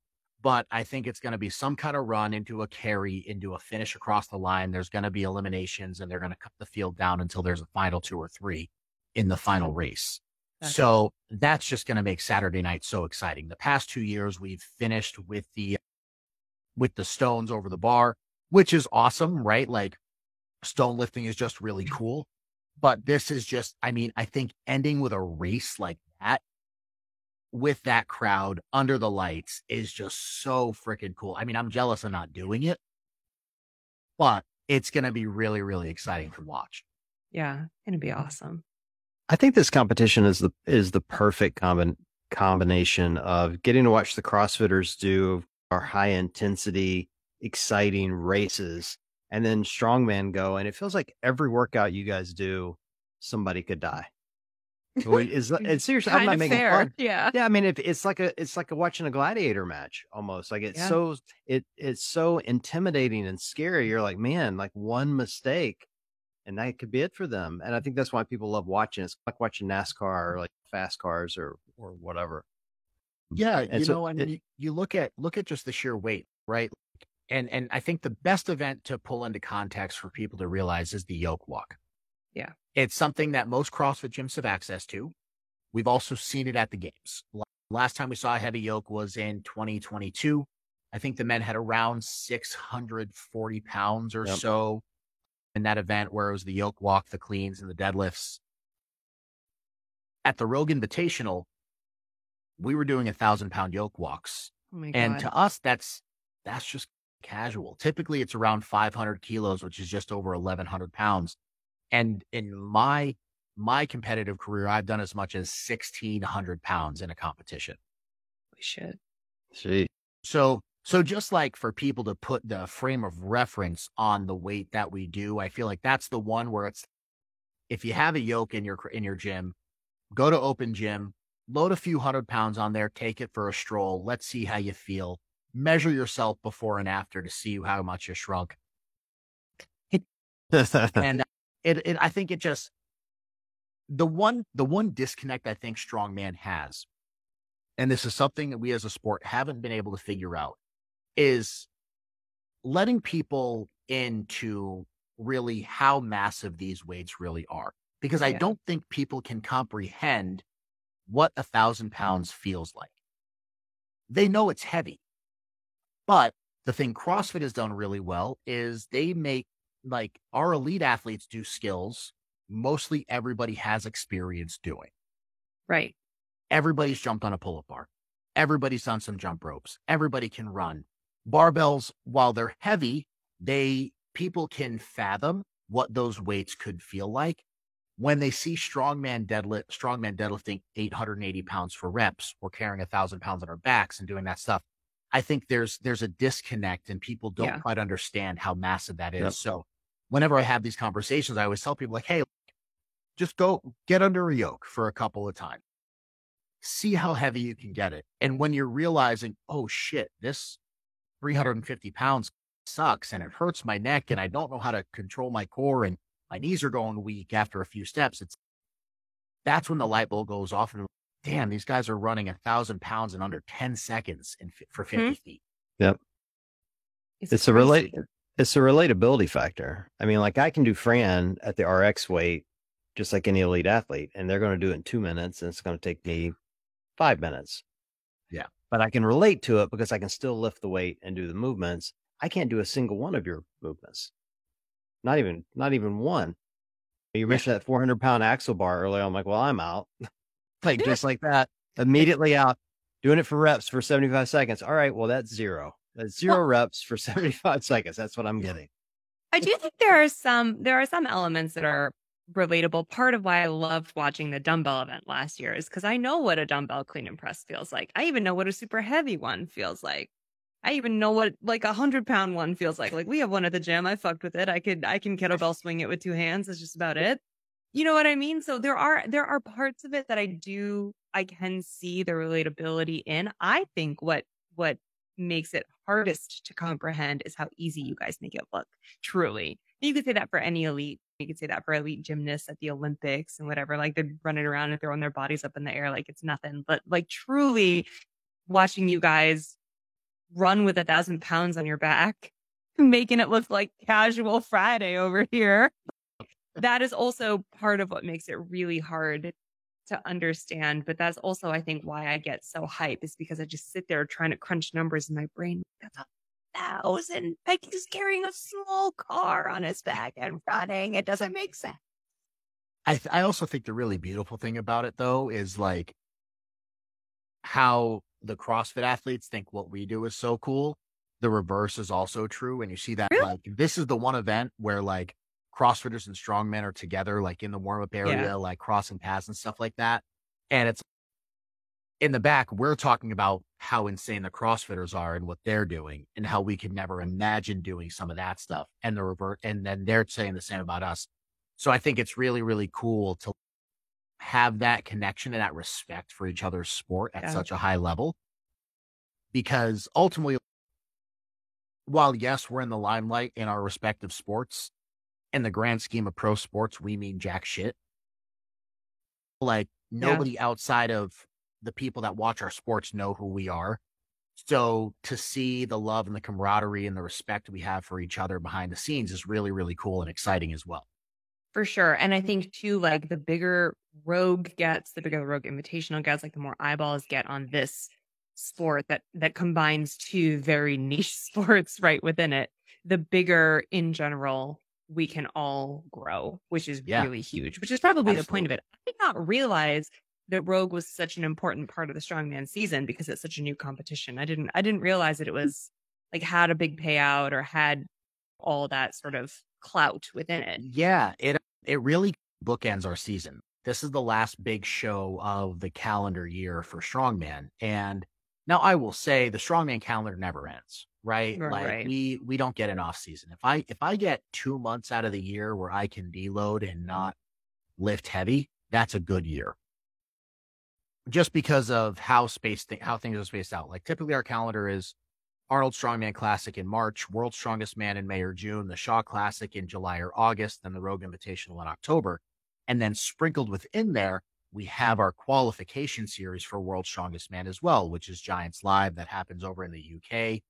but I think it's going to be some kind of run into a carry, into a finish across the line. There's going to be eliminations and they're going to cut the field down until there's a final two or three in the final race. So that's just going to make Saturday night so exciting. The past two years, we've finished with the with the stones over the bar, which is awesome, right? Like stone lifting is just really mm. cool. But this is just, I mean, I think ending with a race like that with that crowd under the lights is just so freaking cool. I mean, I'm jealous of not doing it, but it's going to be really, really exciting to watch. Yeah. Gonna be awesome. I think this competition is the is the perfect combin- combination of getting to watch the CrossFitters do our high intensity, exciting races, and then strongman go. And it feels like every workout you guys do, somebody could die. Wait, Is it's seriously? I'm not of making fair. fun. Yeah. Yeah, I mean, if it's like a, it's like a watching a gladiator match almost. Like it's Yeah. so, it it's so intimidating and scary. You're like, man, like one mistake, and that could be it for them. And I think that's why people love watching. It's like watching NASCAR or like fast cars or or whatever. Yeah, And you so know, and it- you, you look at look at just the sheer weight, right? And and I think the best event to pull into context for people to realize is the yoke walk. Yeah. It's something that most CrossFit gyms have access to. We've also seen it at the games. Last time we saw a heavy yoke was in 2022. I think the men had around 640 pounds or Yep. so in that event where it was the yoke walk, the cleans, and the deadlifts. At the Rogue Invitational, we were doing a thousand pound yoke walks. Oh And God. to us, that's that's just casual. Typically, it's around 500 kilos, which is just over 1,100 pounds. And in my my competitive career, I've done as much as 1,600 pounds in a competition. Holy shit. See. So so just like for people to put the frame of reference on the weight that we do, I feel like that's the one where it's if you have a yoke in your in your gym, go to open gym, load a few hundred pounds on there, take it for a stroll. Let's see how you feel. Measure yourself before and after to see how much you shrunk. and it, it I think it just the one the one disconnect I think strongman has, and this is something that we as a sport haven't been able to figure out, is letting people into really how massive these weights really are. Because I don't think people can comprehend what a thousand mm-hmm. pounds feels like. They know it's heavy. But the thing CrossFit has done really well is they make like our elite athletes do skills mostly everybody has experience doing. Right. Everybody's jumped on a pull up bar. Everybody's done some jump ropes. Everybody can run. Barbells, while they're heavy, they people can fathom what those weights could feel like when they see strongman deadlift, strongman deadlifting 880 pounds for reps or carrying a thousand pounds on our backs and doing that stuff. I think there's there's a disconnect and people don't Yeah. quite understand how massive that is. Yep. So whenever I have these conversations, I always tell people like, hey, just go get under a yoke for a couple of times. see how heavy you can get it. And when you're realizing, oh shit, this 350 pounds sucks and it hurts my neck and I don't know how to control my core and my knees are going weak after a few steps. It's that's when the light bulb goes off and damn, these guys are running a thousand pounds in under 10 seconds in, for 50 mm-hmm. feet. Yep. It's, it's a relate it's a relatability factor. I mean, like I can do Fran at the RX weight just like any elite athlete, and they're going to do it in two minutes, and it's going to take me five minutes. Yeah. But I can relate to it because I can still lift the weight and do the movements. I can't do a single one of your movements. Not even, not even one. You mentioned that 400 pound axle bar earlier. I'm like, well, I'm out. like just like that, immediately out, doing it for reps for 75 seconds. All right, well, that's zero. Uh, that's zero well, reps for 75 seconds. That's what I'm getting. I do think there are some there are some elements that are relatable. Part of why I loved watching the dumbbell event last year is because I know what a dumbbell clean and press feels like. I even know what a super heavy one feels like. I even know what like a hundred pound one feels like. Like we have one at the gym. I fucked with it. I could I can kettlebell swing it with two hands. That's just about it. You know what I mean? So there are there are parts of it that I do I can see the relatability in. I think what what makes it hardest to comprehend is how easy you guys make it look. Truly. You could say that for any elite. You could say that for elite gymnasts at the Olympics and whatever. Like they're running around and throwing their bodies up in the air like it's nothing. But like truly watching you guys run with a thousand pounds on your back, making it look like casual Friday over here. That is also part of what makes it really hard to understand. But that's also, I think, why I get so hype is because I just sit there trying to crunch numbers in my brain. That's a thousand. Like he's carrying a small car on his back and running. It doesn't make sense. I, th- I also think the really beautiful thing about it though is like how the CrossFit athletes think what we do is so cool. The reverse is also true. And you see that really? like this is the one event where like CrossFitters and strongmen are together, like in the warm up area, yeah. like crossing paths and stuff like that. And it's in the back, we're talking about how insane the CrossFitters are and what they're doing and how we could never imagine doing some of that stuff. And the revert, and then they're saying the same about us. So I think it's really, really cool to have that connection and that respect for each other's sport at yeah. such a high level. Because ultimately, while yes, we're in the limelight in our respective sports, in the grand scheme of pro sports, we mean jack shit. Like nobody yeah. outside of the people that watch our sports know who we are. So to see the love and the camaraderie and the respect we have for each other behind the scenes is really, really cool and exciting as well. For sure. And I think too, like the bigger Rogue gets, the bigger the Rogue Invitational gets, like the more eyeballs get on this sport that that combines two very niche sports right within it, the bigger in general we can all grow, which is yeah. really huge, which is probably Absolutely. the point of it. I did not realize that Rogue was such an important part of the strongman season because it's such a new competition. I didn't I didn't realize that it hmm. was like had a big payout or had all that sort of clout within it. Yeah, it it really bookends our season. This is the last big show of the calendar year for strongman and now I will say the strongman calendar never ends, right? right like we we don't get an off season. If I if I get 2 months out of the year where I can deload and mm-hmm. not lift heavy, that's a good year just because of how space th- how things are spaced out. Like typically our calendar is Arnold Strongman Classic in March, World's Strongest Man in May or June, the Shaw Classic in July or August, then the Rogue Invitational in October. And then sprinkled within there, we have our qualification series for World's Strongest Man as well, which is Giants Live that happens over in the UK.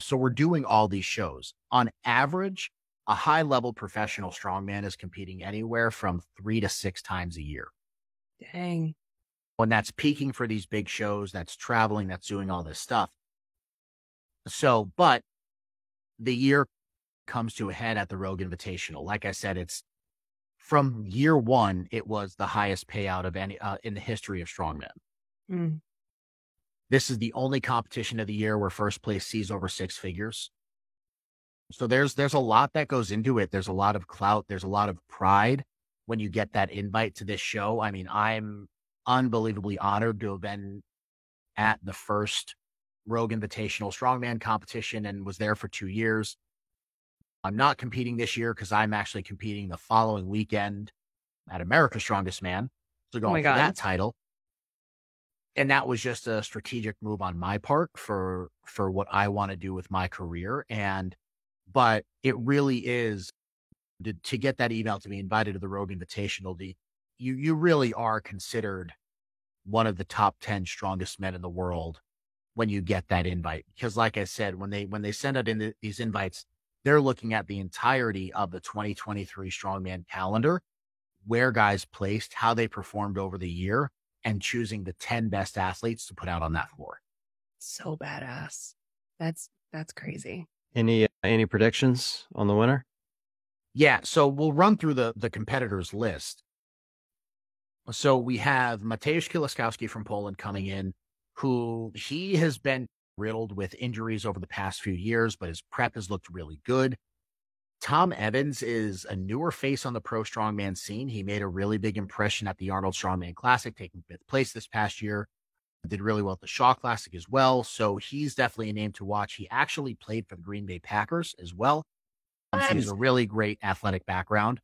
So we're doing all these shows. On average, a high level professional strongman is competing anywhere from three to six times a year. Dang when that's peaking for these big shows, that's traveling, that's doing all this stuff. So, but the year comes to a head at the Rogue Invitational. Like I said, it's from year one, it was the highest payout of any uh, in the history of strongman. Mm. This is the only competition of the year where first place sees over six figures. So there's there's a lot that goes into it. There's a lot of clout. There's a lot of pride when you get that invite to this show. I mean, I'm unbelievably honored to have been at the first Rogue Invitational Strongman competition and was there for two years. I'm not competing this year because I'm actually competing the following weekend at America's Strongest Man. So going oh for that title. And that was just a strategic move on my part for for what I want to do with my career. And but it really is to, to get that email to be invited to the Rogue Invitational. The you you really are considered one of the top 10 strongest men in the world when you get that invite. Because like I said, when they when they send out in the, these invites, they're looking at the entirety of the 2023 strongman calendar, where guys placed, how they performed over the year, and choosing the 10 best athletes to put out on that floor. So badass. That's that's crazy. Any uh, any predictions on the winner? Yeah, so we'll run through the the competitors list. So we have Mateusz Kieliszkowski from Poland coming in, who he has been riddled with injuries over the past few years, but his prep has looked really good. Tom Evans is a newer face on the pro strongman scene. He made a really big impression at the Arnold Strongman Classic, taking fifth place this past year. Did really well at the Shaw Classic as well. So he's definitely a name to watch. He actually played for the Green Bay Packers as well. Um, so he has a really great athletic background.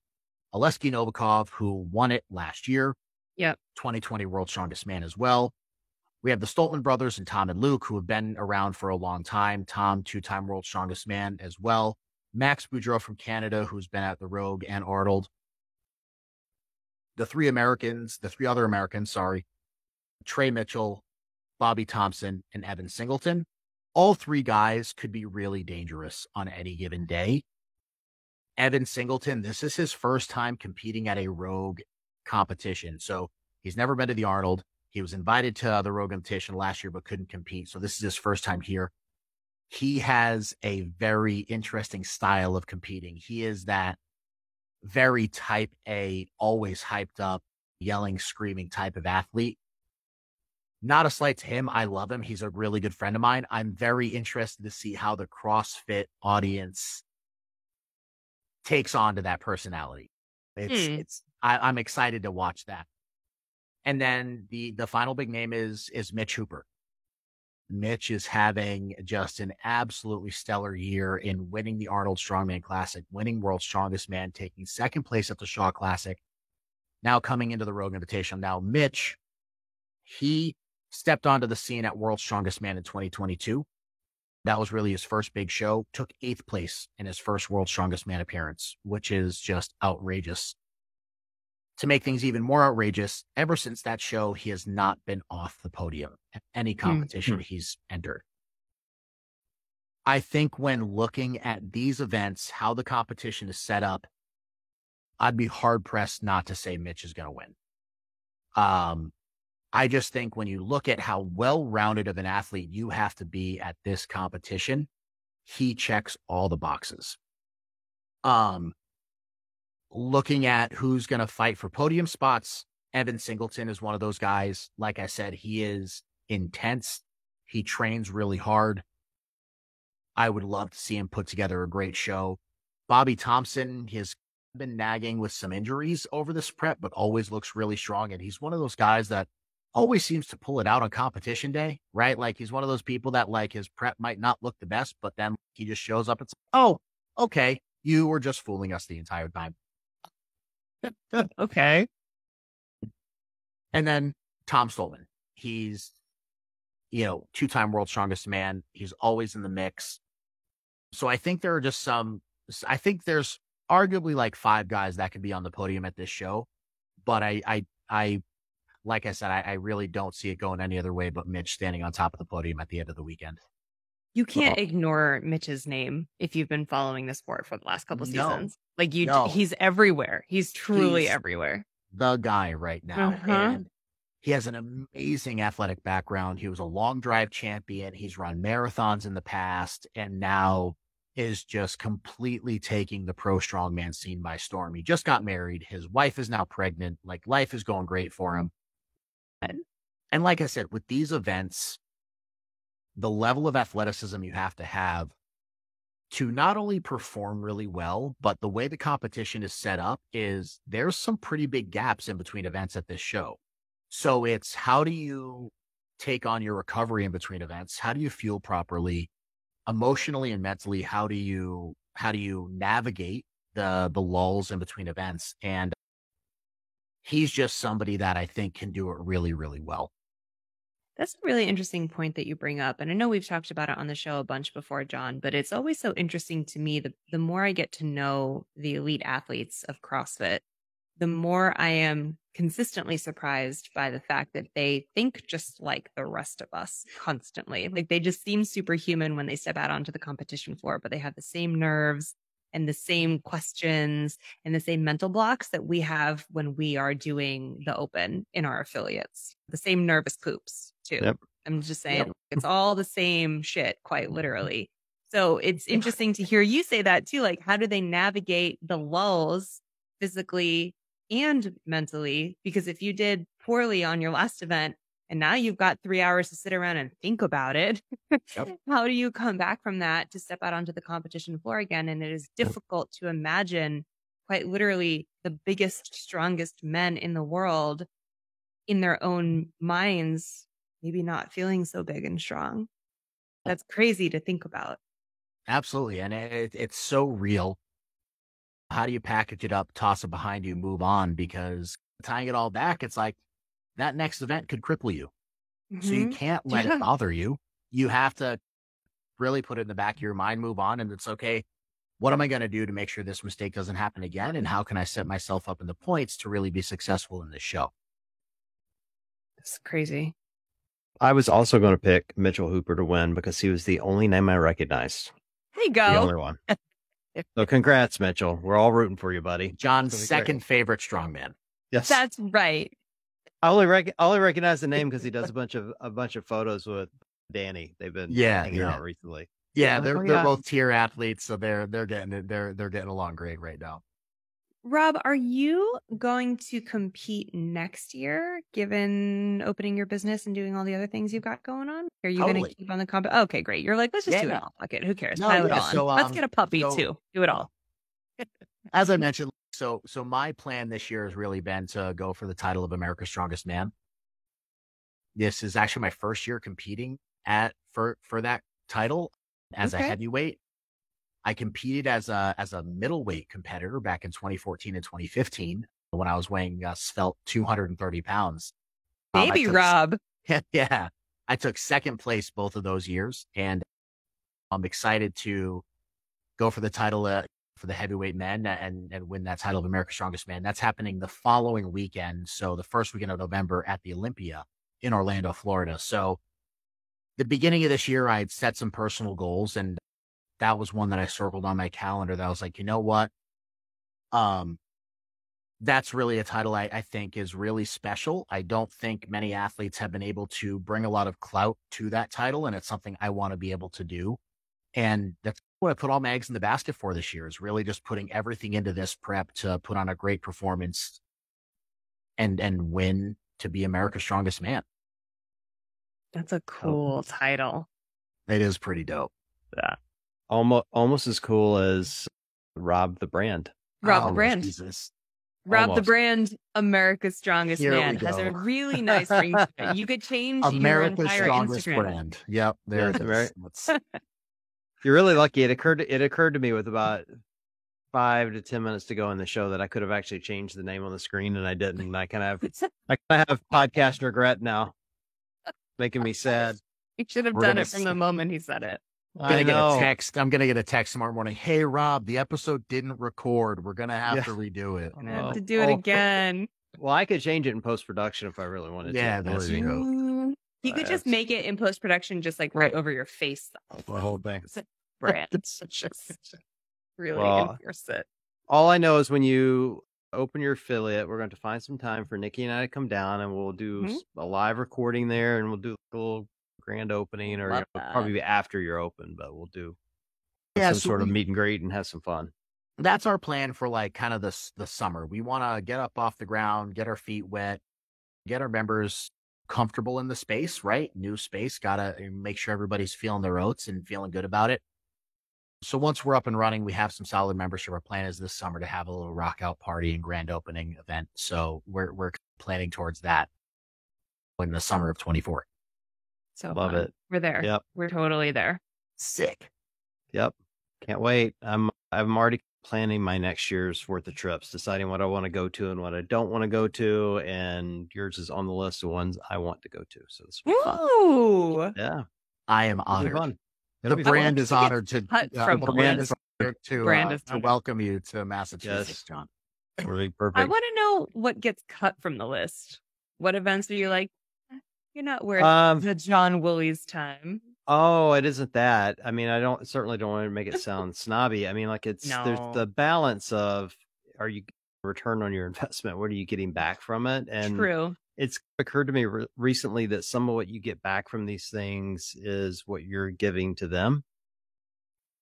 Aleksei Novikov, who won it last year. Yep. 2020 World's Strongest Man as well. We have the Stoltman brothers and Tom and Luke, who have been around for a long time. Tom, two time World's Strongest Man as well. Max Boudreault from Canada, who's been at the Rogue and Arnold. The three Americans, the three other Americans, sorry, Trey Mitchell, Bobby Thompson, and Evan Singleton. All three guys could be really dangerous on any given day. Evan Singleton, this is his first time competing at a Rogue competition. So he's never been to the Arnold. He was invited to the Rogue competition last year, but couldn't compete. So this is his first time here. He has a very interesting style of competing. He is that very type A, always hyped up, yelling, screaming type of athlete. Not a slight to him. I love him. He's a really good friend of mine. I'm very interested to see how the CrossFit audience takes on to that personality. It's, hmm. it's, I, I'm excited to watch that. And then the, the final big name is, is Mitch Hooper. Mitch is having just an absolutely stellar year in winning the Arnold Strongman Classic, winning World's Strongest Man, taking second place at the Shaw Classic, now coming into the Rogue Invitational. Now, Mitch, he stepped onto the scene at World's Strongest Man in 2022. That was really his first big show, took eighth place in his first World's Strongest Man appearance, which is just outrageous. To make things even more outrageous, ever since that show, he has not been off the podium at any hmm, competition mm-hmm. he's entered. I think when looking at these events, how the competition is set up, I'd be hard pressed not to say Mitch is going to win. Um, I just think when you look at how well rounded of an athlete you have to be at this competition, he checks all the boxes. Um, looking at who's going to fight for podium spots, Evan Singleton is one of those guys. Like I said, he is intense. He trains really hard. I would love to see him put together a great show. Bobby Thompson has been nagging with some injuries over this prep, but always looks really strong. And he's one of those guys that always seems to pull it out on competition day, right? Like he's one of those people that like his prep might not look the best, but then he just shows up and says, Oh, okay. You were just fooling us the entire time. okay. And then Tom Stoltman. He's, you know, two time world strongest man. He's always in the mix. So I think there are just some, I think there's arguably like five guys that could be on the podium at this show. But I, I, I, like I said, I, I really don't see it going any other way but Mitch standing on top of the podium at the end of the weekend. You can't ignore Mitch's name if you've been following the sport for the last couple seasons. No, like you, no. he's everywhere. He's truly he's everywhere. The guy right now, uh-huh. and he has an amazing athletic background. He was a long drive champion. He's run marathons in the past, and now is just completely taking the pro strongman scene by storm. He just got married. His wife is now pregnant. Like life is going great for him. And, and like I said, with these events, the level of athleticism you have to have to not only perform really well, but the way the competition is set up is there's some pretty big gaps in between events at this show. So it's how do you take on your recovery in between events? How do you feel properly emotionally and mentally? How do you, how do you navigate the, the lulls in between events? And he's just somebody that I think can do it really, really well. That's a really interesting point that you bring up. And I know we've talked about it on the show a bunch before, John, but it's always so interesting to me. The, the more I get to know the elite athletes of CrossFit, the more I am consistently surprised by the fact that they think just like the rest of us constantly. Like they just seem superhuman when they step out onto the competition floor, but they have the same nerves and the same questions and the same mental blocks that we have when we are doing the open in our affiliates. The same nervous poops too. Yep. I'm just saying yep. it's all the same shit, quite literally. So it's interesting to hear you say that too. Like, how do they navigate the lulls physically and mentally? Because if you did poorly on your last event and now you've got three hours to sit around and think about it, yep. how do you come back from that to step out onto the competition floor again? And it is difficult to imagine quite literally the biggest, strongest men in the world in their own minds maybe not feeling so big and strong. That's crazy to think about. Absolutely. And it, it's so real. How do you package it up, toss it behind you, move on? Because tying it all back, it's like that next event could cripple you. Mm-hmm. So you mm-hmm. can't let yeah. it bother you. You have to really put it in the back of your mind, move on. And it's okay. What am I going to do to make sure this mistake doesn't happen again? And how can I set myself up in the points to really be successful in this show? It's crazy. I was also going to pick Mitchell Hooper to win because he was the only name I recognized. There you go. The only one. so congrats, Mitchell. We're all rooting for you, buddy. John's second great. favorite strongman. Yes, that's right. I only rec- I only recognize the name because he does a bunch of a bunch of photos with Danny. They've been yeah, hanging yeah. out recently. Yeah, oh, they're oh, they're both tier athletes, so they're they're getting they're they're getting along great right now. Rob, are you going to compete next year, given opening your business and doing all the other things you've got going on? Are you totally. going to keep on the comp? Okay, great. You're like, let's just yeah, do it all. Fuck it. Who cares? No, Pile yeah, it on. So, um, let's get a puppy so, too. Do it all. As I mentioned, so so my plan this year has really been to go for the title of America's Strongest Man. This is actually my first year competing at for for that title as okay. a heavyweight. I competed as a as a middleweight competitor back in 2014 and 2015 when I was weighing uh, felt 230 pounds. Um, Baby um, Rob. Yeah, I took second place both of those years, and I'm excited to go for the title uh, for the heavyweight men and and win that title of America's Strongest Man. That's happening the following weekend, so the first weekend of November at the Olympia in Orlando, Florida. So the beginning of this year, I had set some personal goals, and that was one that I circled on my calendar that I was like, you know what? Um, that's really a title I, I, think is really special. I don't think many athletes have been able to bring a lot of clout to that title, and it's something I want to be able to do. And that's what I put all my eggs in the basket for this year is really just putting everything into this prep to put on a great performance and and win to be America's strongest man. That's a cool title. It is pretty dope. Yeah almost almost as cool as Rob the Brand. Rob the oh, Brand. Jesus. Rob almost. the Brand, America's Strongest Here Man, has a really nice ring to it. You could change America's your entire strongest Instagram. brand. Yep, there it is. Right. You're really lucky. It occurred. It occurred to me with about five to ten minutes to go in the show that I could have actually changed the name on the screen, and I didn't. And I kind of have, I kind of have podcast regret now, making me sad. You should have We're done it from the moment he said it. I'm gonna get a text. I'm gonna get a text tomorrow morning. Hey Rob, the episode didn't record. We're gonna have yeah. to redo it. I have to do it oh. again. Well, I could change it in post production if I really wanted to. yeah, to. That's true. You could just make it in post production, just like right over your face. The whole thing. Brand. just really well, enforce it. All I know is when you open your affiliate, we're going to find some time for Nikki and I to come down, and we'll do mm-hmm. a live recording there, and we'll do a little grand opening, or you know, probably after you're open, but we'll do yeah, some so sort of meet and greet and have some fun. That's our plan for like kind of the the summer. We want to get up off the ground, get our feet wet, get our members comfortable in the space, right? New space, gotta eh, make sure everybody's feeling their oats and feeling good about it. So once we're up and running, we have some solid membership. Our plan is this summer to have a little rock out party and grand opening event. So we're we're planning towards that in the summer of 24. So love fun. it. We're there. Yep. We're totally there. Sick. Yep. Can't wait. I'm I'm already planning my next year's worth of trips, deciding what I want to go to and what I don't want to go to. And yours is on the list of ones I want to go to. So this will be fun. Ooh. Yeah. I am It'll be honored. fun. The brand is honored to uh, the the brand is honored to, Brand uh, is to welcome you to Massachusetts, Yes. John. Really perfect. I want to know what gets cut from the list. What events are you like? "Eh, You're not worth um, the John Woolley's time. Oh, it isn't that. I mean, I don't certainly don't want to make it sound snobby. I mean, like it's No. there's the balance of are you return on your investment? What are you getting back from it? And True. it's occurred to me re- recently that some of what you get back from these things is what you're giving to them.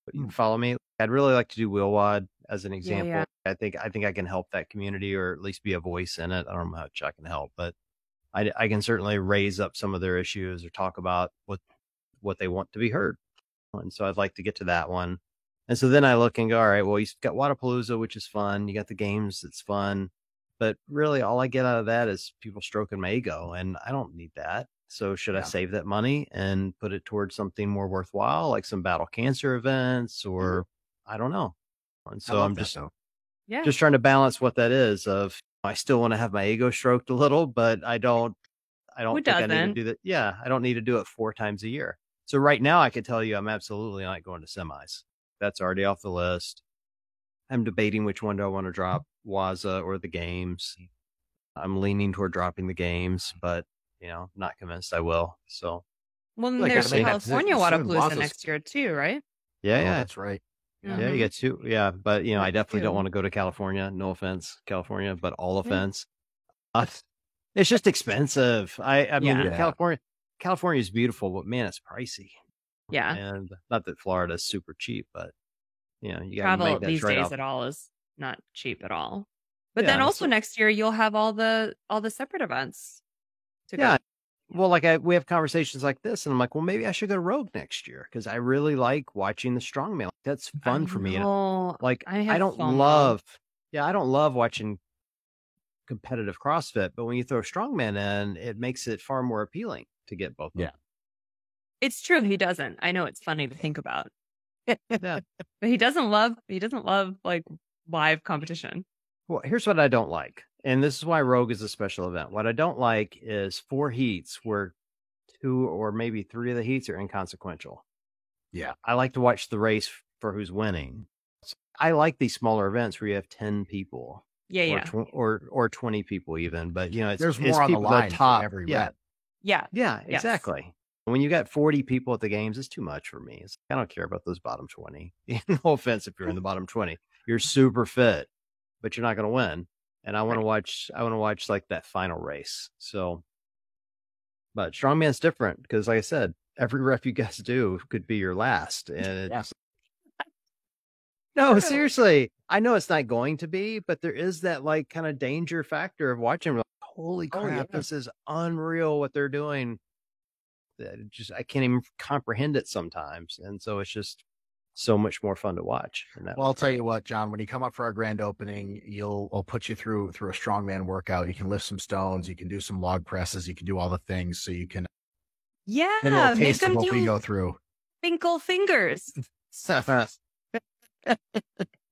But you Hmm. follow me? I'd really like to do WheelWOD as an Yeah, example. yeah. I think I think I can help that community or at least be a voice in it. I don't know how much I can help, but I, I can certainly raise up some of their issues or talk about what what they want to be heard. And so I'd like to get to that one. And so then I look and go, all right, well, you've got Wodapalooza, which is fun. You got the games, it's fun. But really, all I get out of that is people stroking my ego, and I don't need that. So should I save that money and put it towards something more worthwhile, like some battle cancer events, or I don't know. And Mm-hmm. So I'm just. Yeah. just trying to balance what that is. Of I still want to have my ego stroked a little, but I don't. I don't Who think I need to do that. Yeah, I don't need to do it four times a year. So right now, I could tell you, I'm absolutely not going to semis. That's already off the list. I'm debating which one do I want to drop, Waza or the games. Mm. I'm leaning toward dropping the games, but you know, not convinced I will. So well, then like there's California Wodapalooza next year too, right? yeah, Oh, yeah, that's right. Yeah. Yeah, you get two. Yeah, but you know, I Yeah, definitely don't want to go to California. No offense, California, but all Yeah. offense. Uh, it's just expensive. I, I mean, Yeah. Yeah. California, California is beautiful, but man, it's pricey. Yeah. and not that Florida is super cheap, but you know, you got to Travel make that these trade days off. at all is not cheap at all. But Yeah, then also so- next year you'll have all the all the separate events. To Yeah. Well, like I, we have conversations like this, and I'm like, well, maybe I should go Rogue next year because I really like watching the strongman. That's fun for me. Like I I, don't love yeah i don't love watching competitive crossfit but when you throw strongman in it makes it far more appealing to get both of Yeah. it's true. He doesn't. I know it's funny to think about, yeah but he doesn't love. He doesn't love like live competition. well here's what i don't like and this is why rogue is a special event what i don't like is four heats where two or maybe three of the heats are inconsequential Yeah. i like to watch the race for who's winning i like these smaller events where you have 10 people Yeah, or, yeah, tw- or or 20 people even but you know it's There's it's more on the people- line top every yeah rep. yeah. Yeah, Yes. exactly. When you got 40 people at the games, it's too much for me. It's, I don't care about those bottom 20. no offense if you're in the bottom 20. You're super fit, but you're not going to win. And I want to watch, I want to watch like that final race. So, but strongman's different because, like I said, every ref you guys do could be your last. And Yeah. no, seriously, I know it's not going to be, but there is that like kind of danger factor of watching. Like, Holy Oh, crap, yeah. this is unreal what they're doing it just I can't even comprehend it sometimes, and so it's just so much more fun to watch. in that Well, I'll tell you what, John. When you come up for our grand opening, you'll I'll put you through through a strongman workout. You can lift some stones. You can do some log presses. You can do all the things so you can Yeah, get a little make taste of them what we do go through. Finkel fingers.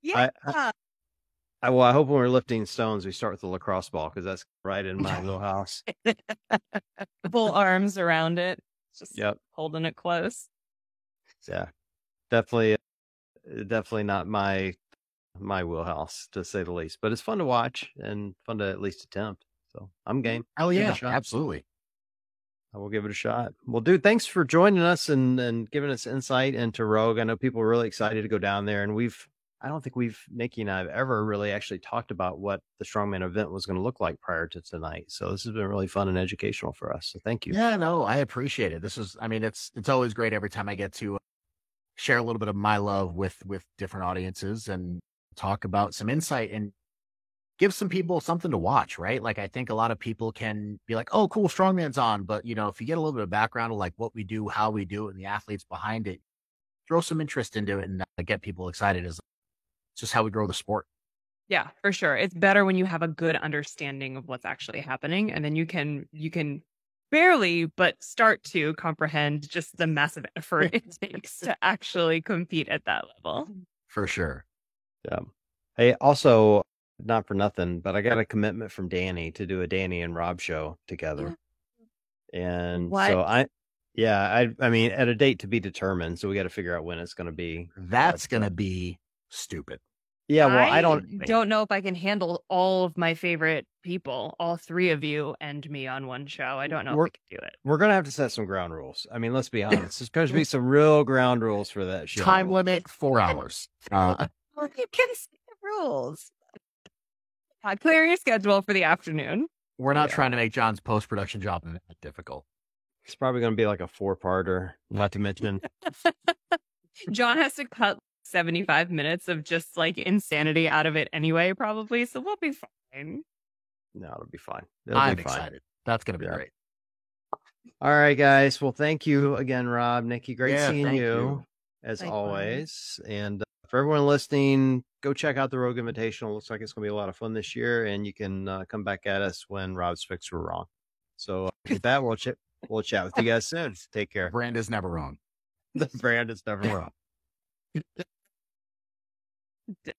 Yeah. I, well, I hope when we're lifting stones, we start with the lacrosse ball because that's right in my little house. Full arms around it. Just Yep. holding it close. Yeah. Definitely, uh, definitely not my my wheelhouse to say the least. But it's fun to watch and fun to at least attempt. So I'm game. Oh Give it a yeah, absolutely. I will give it a shot. Well, dude, thanks for joining us and and giving us insight into Rogue. I know people are really excited to go down there, and we've I don't think we've Nikki and I have ever really actually talked about what the strongman event was going to look like prior to tonight. So this has been really fun and educational for us. So thank you. Yeah, no, I appreciate it. This is, I mean, it's it's always great every time I get to share a little bit of my love with with different audiences and talk about some insight and give some people something to watch. Right? Like I think a lot of people can be like, "Oh, cool, strongman's on," but you know, if you get a little bit of background of like what we do, how we do it, and the athletes behind it, throw some interest into it and uh, get people excited. Is just how we grow the sport. Yeah, for sure. It's better when you have a good understanding of what's actually happening and then you can you can barely but start to comprehend just the massive effort it takes to actually compete at that level. For sure. Yeah. Hey, also, not for nothing, but I got a commitment from Danny to do a Danny and Rob show together. And What? so I, yeah, I, I mean, at a date to be determined. So we got to figure out when it's going to be. That's uh, gonna be stupid. Yeah, well, I, don't. don't know if I can handle all of my favorite people, all three of you and me on one show. I don't know We're- if I can do it. We're gonna have to set some ground rules. I mean, let's be honest. There's going to be some real ground rules for that show. Time limit four hours. Uh, Well, you can set the rules. Clear your schedule for the afternoon. we're not Yeah. trying to make John's post production job that difficult. It's probably going to be like a four parter. Not to mention, John has to cut 75 minutes of just like insanity out of it anyway, probably. So we'll be fine. no, it'll be fine. It'll I'm be fine. excited. That's gonna be Yeah. great. All right, guys. Well, thank you again, Rob, Nikki. Great Yeah, seeing you, you. as Likewise. always. And uh, for everyone listening, go check out the Rogue Invitational. Looks like it's going to be a lot of fun this year, and you can uh, come back at us when Rob's picks were wrong. So uh, with that, we'll ch- we'll chat with you guys soon. Take care. Brand is never wrong. The brand is never wrong d-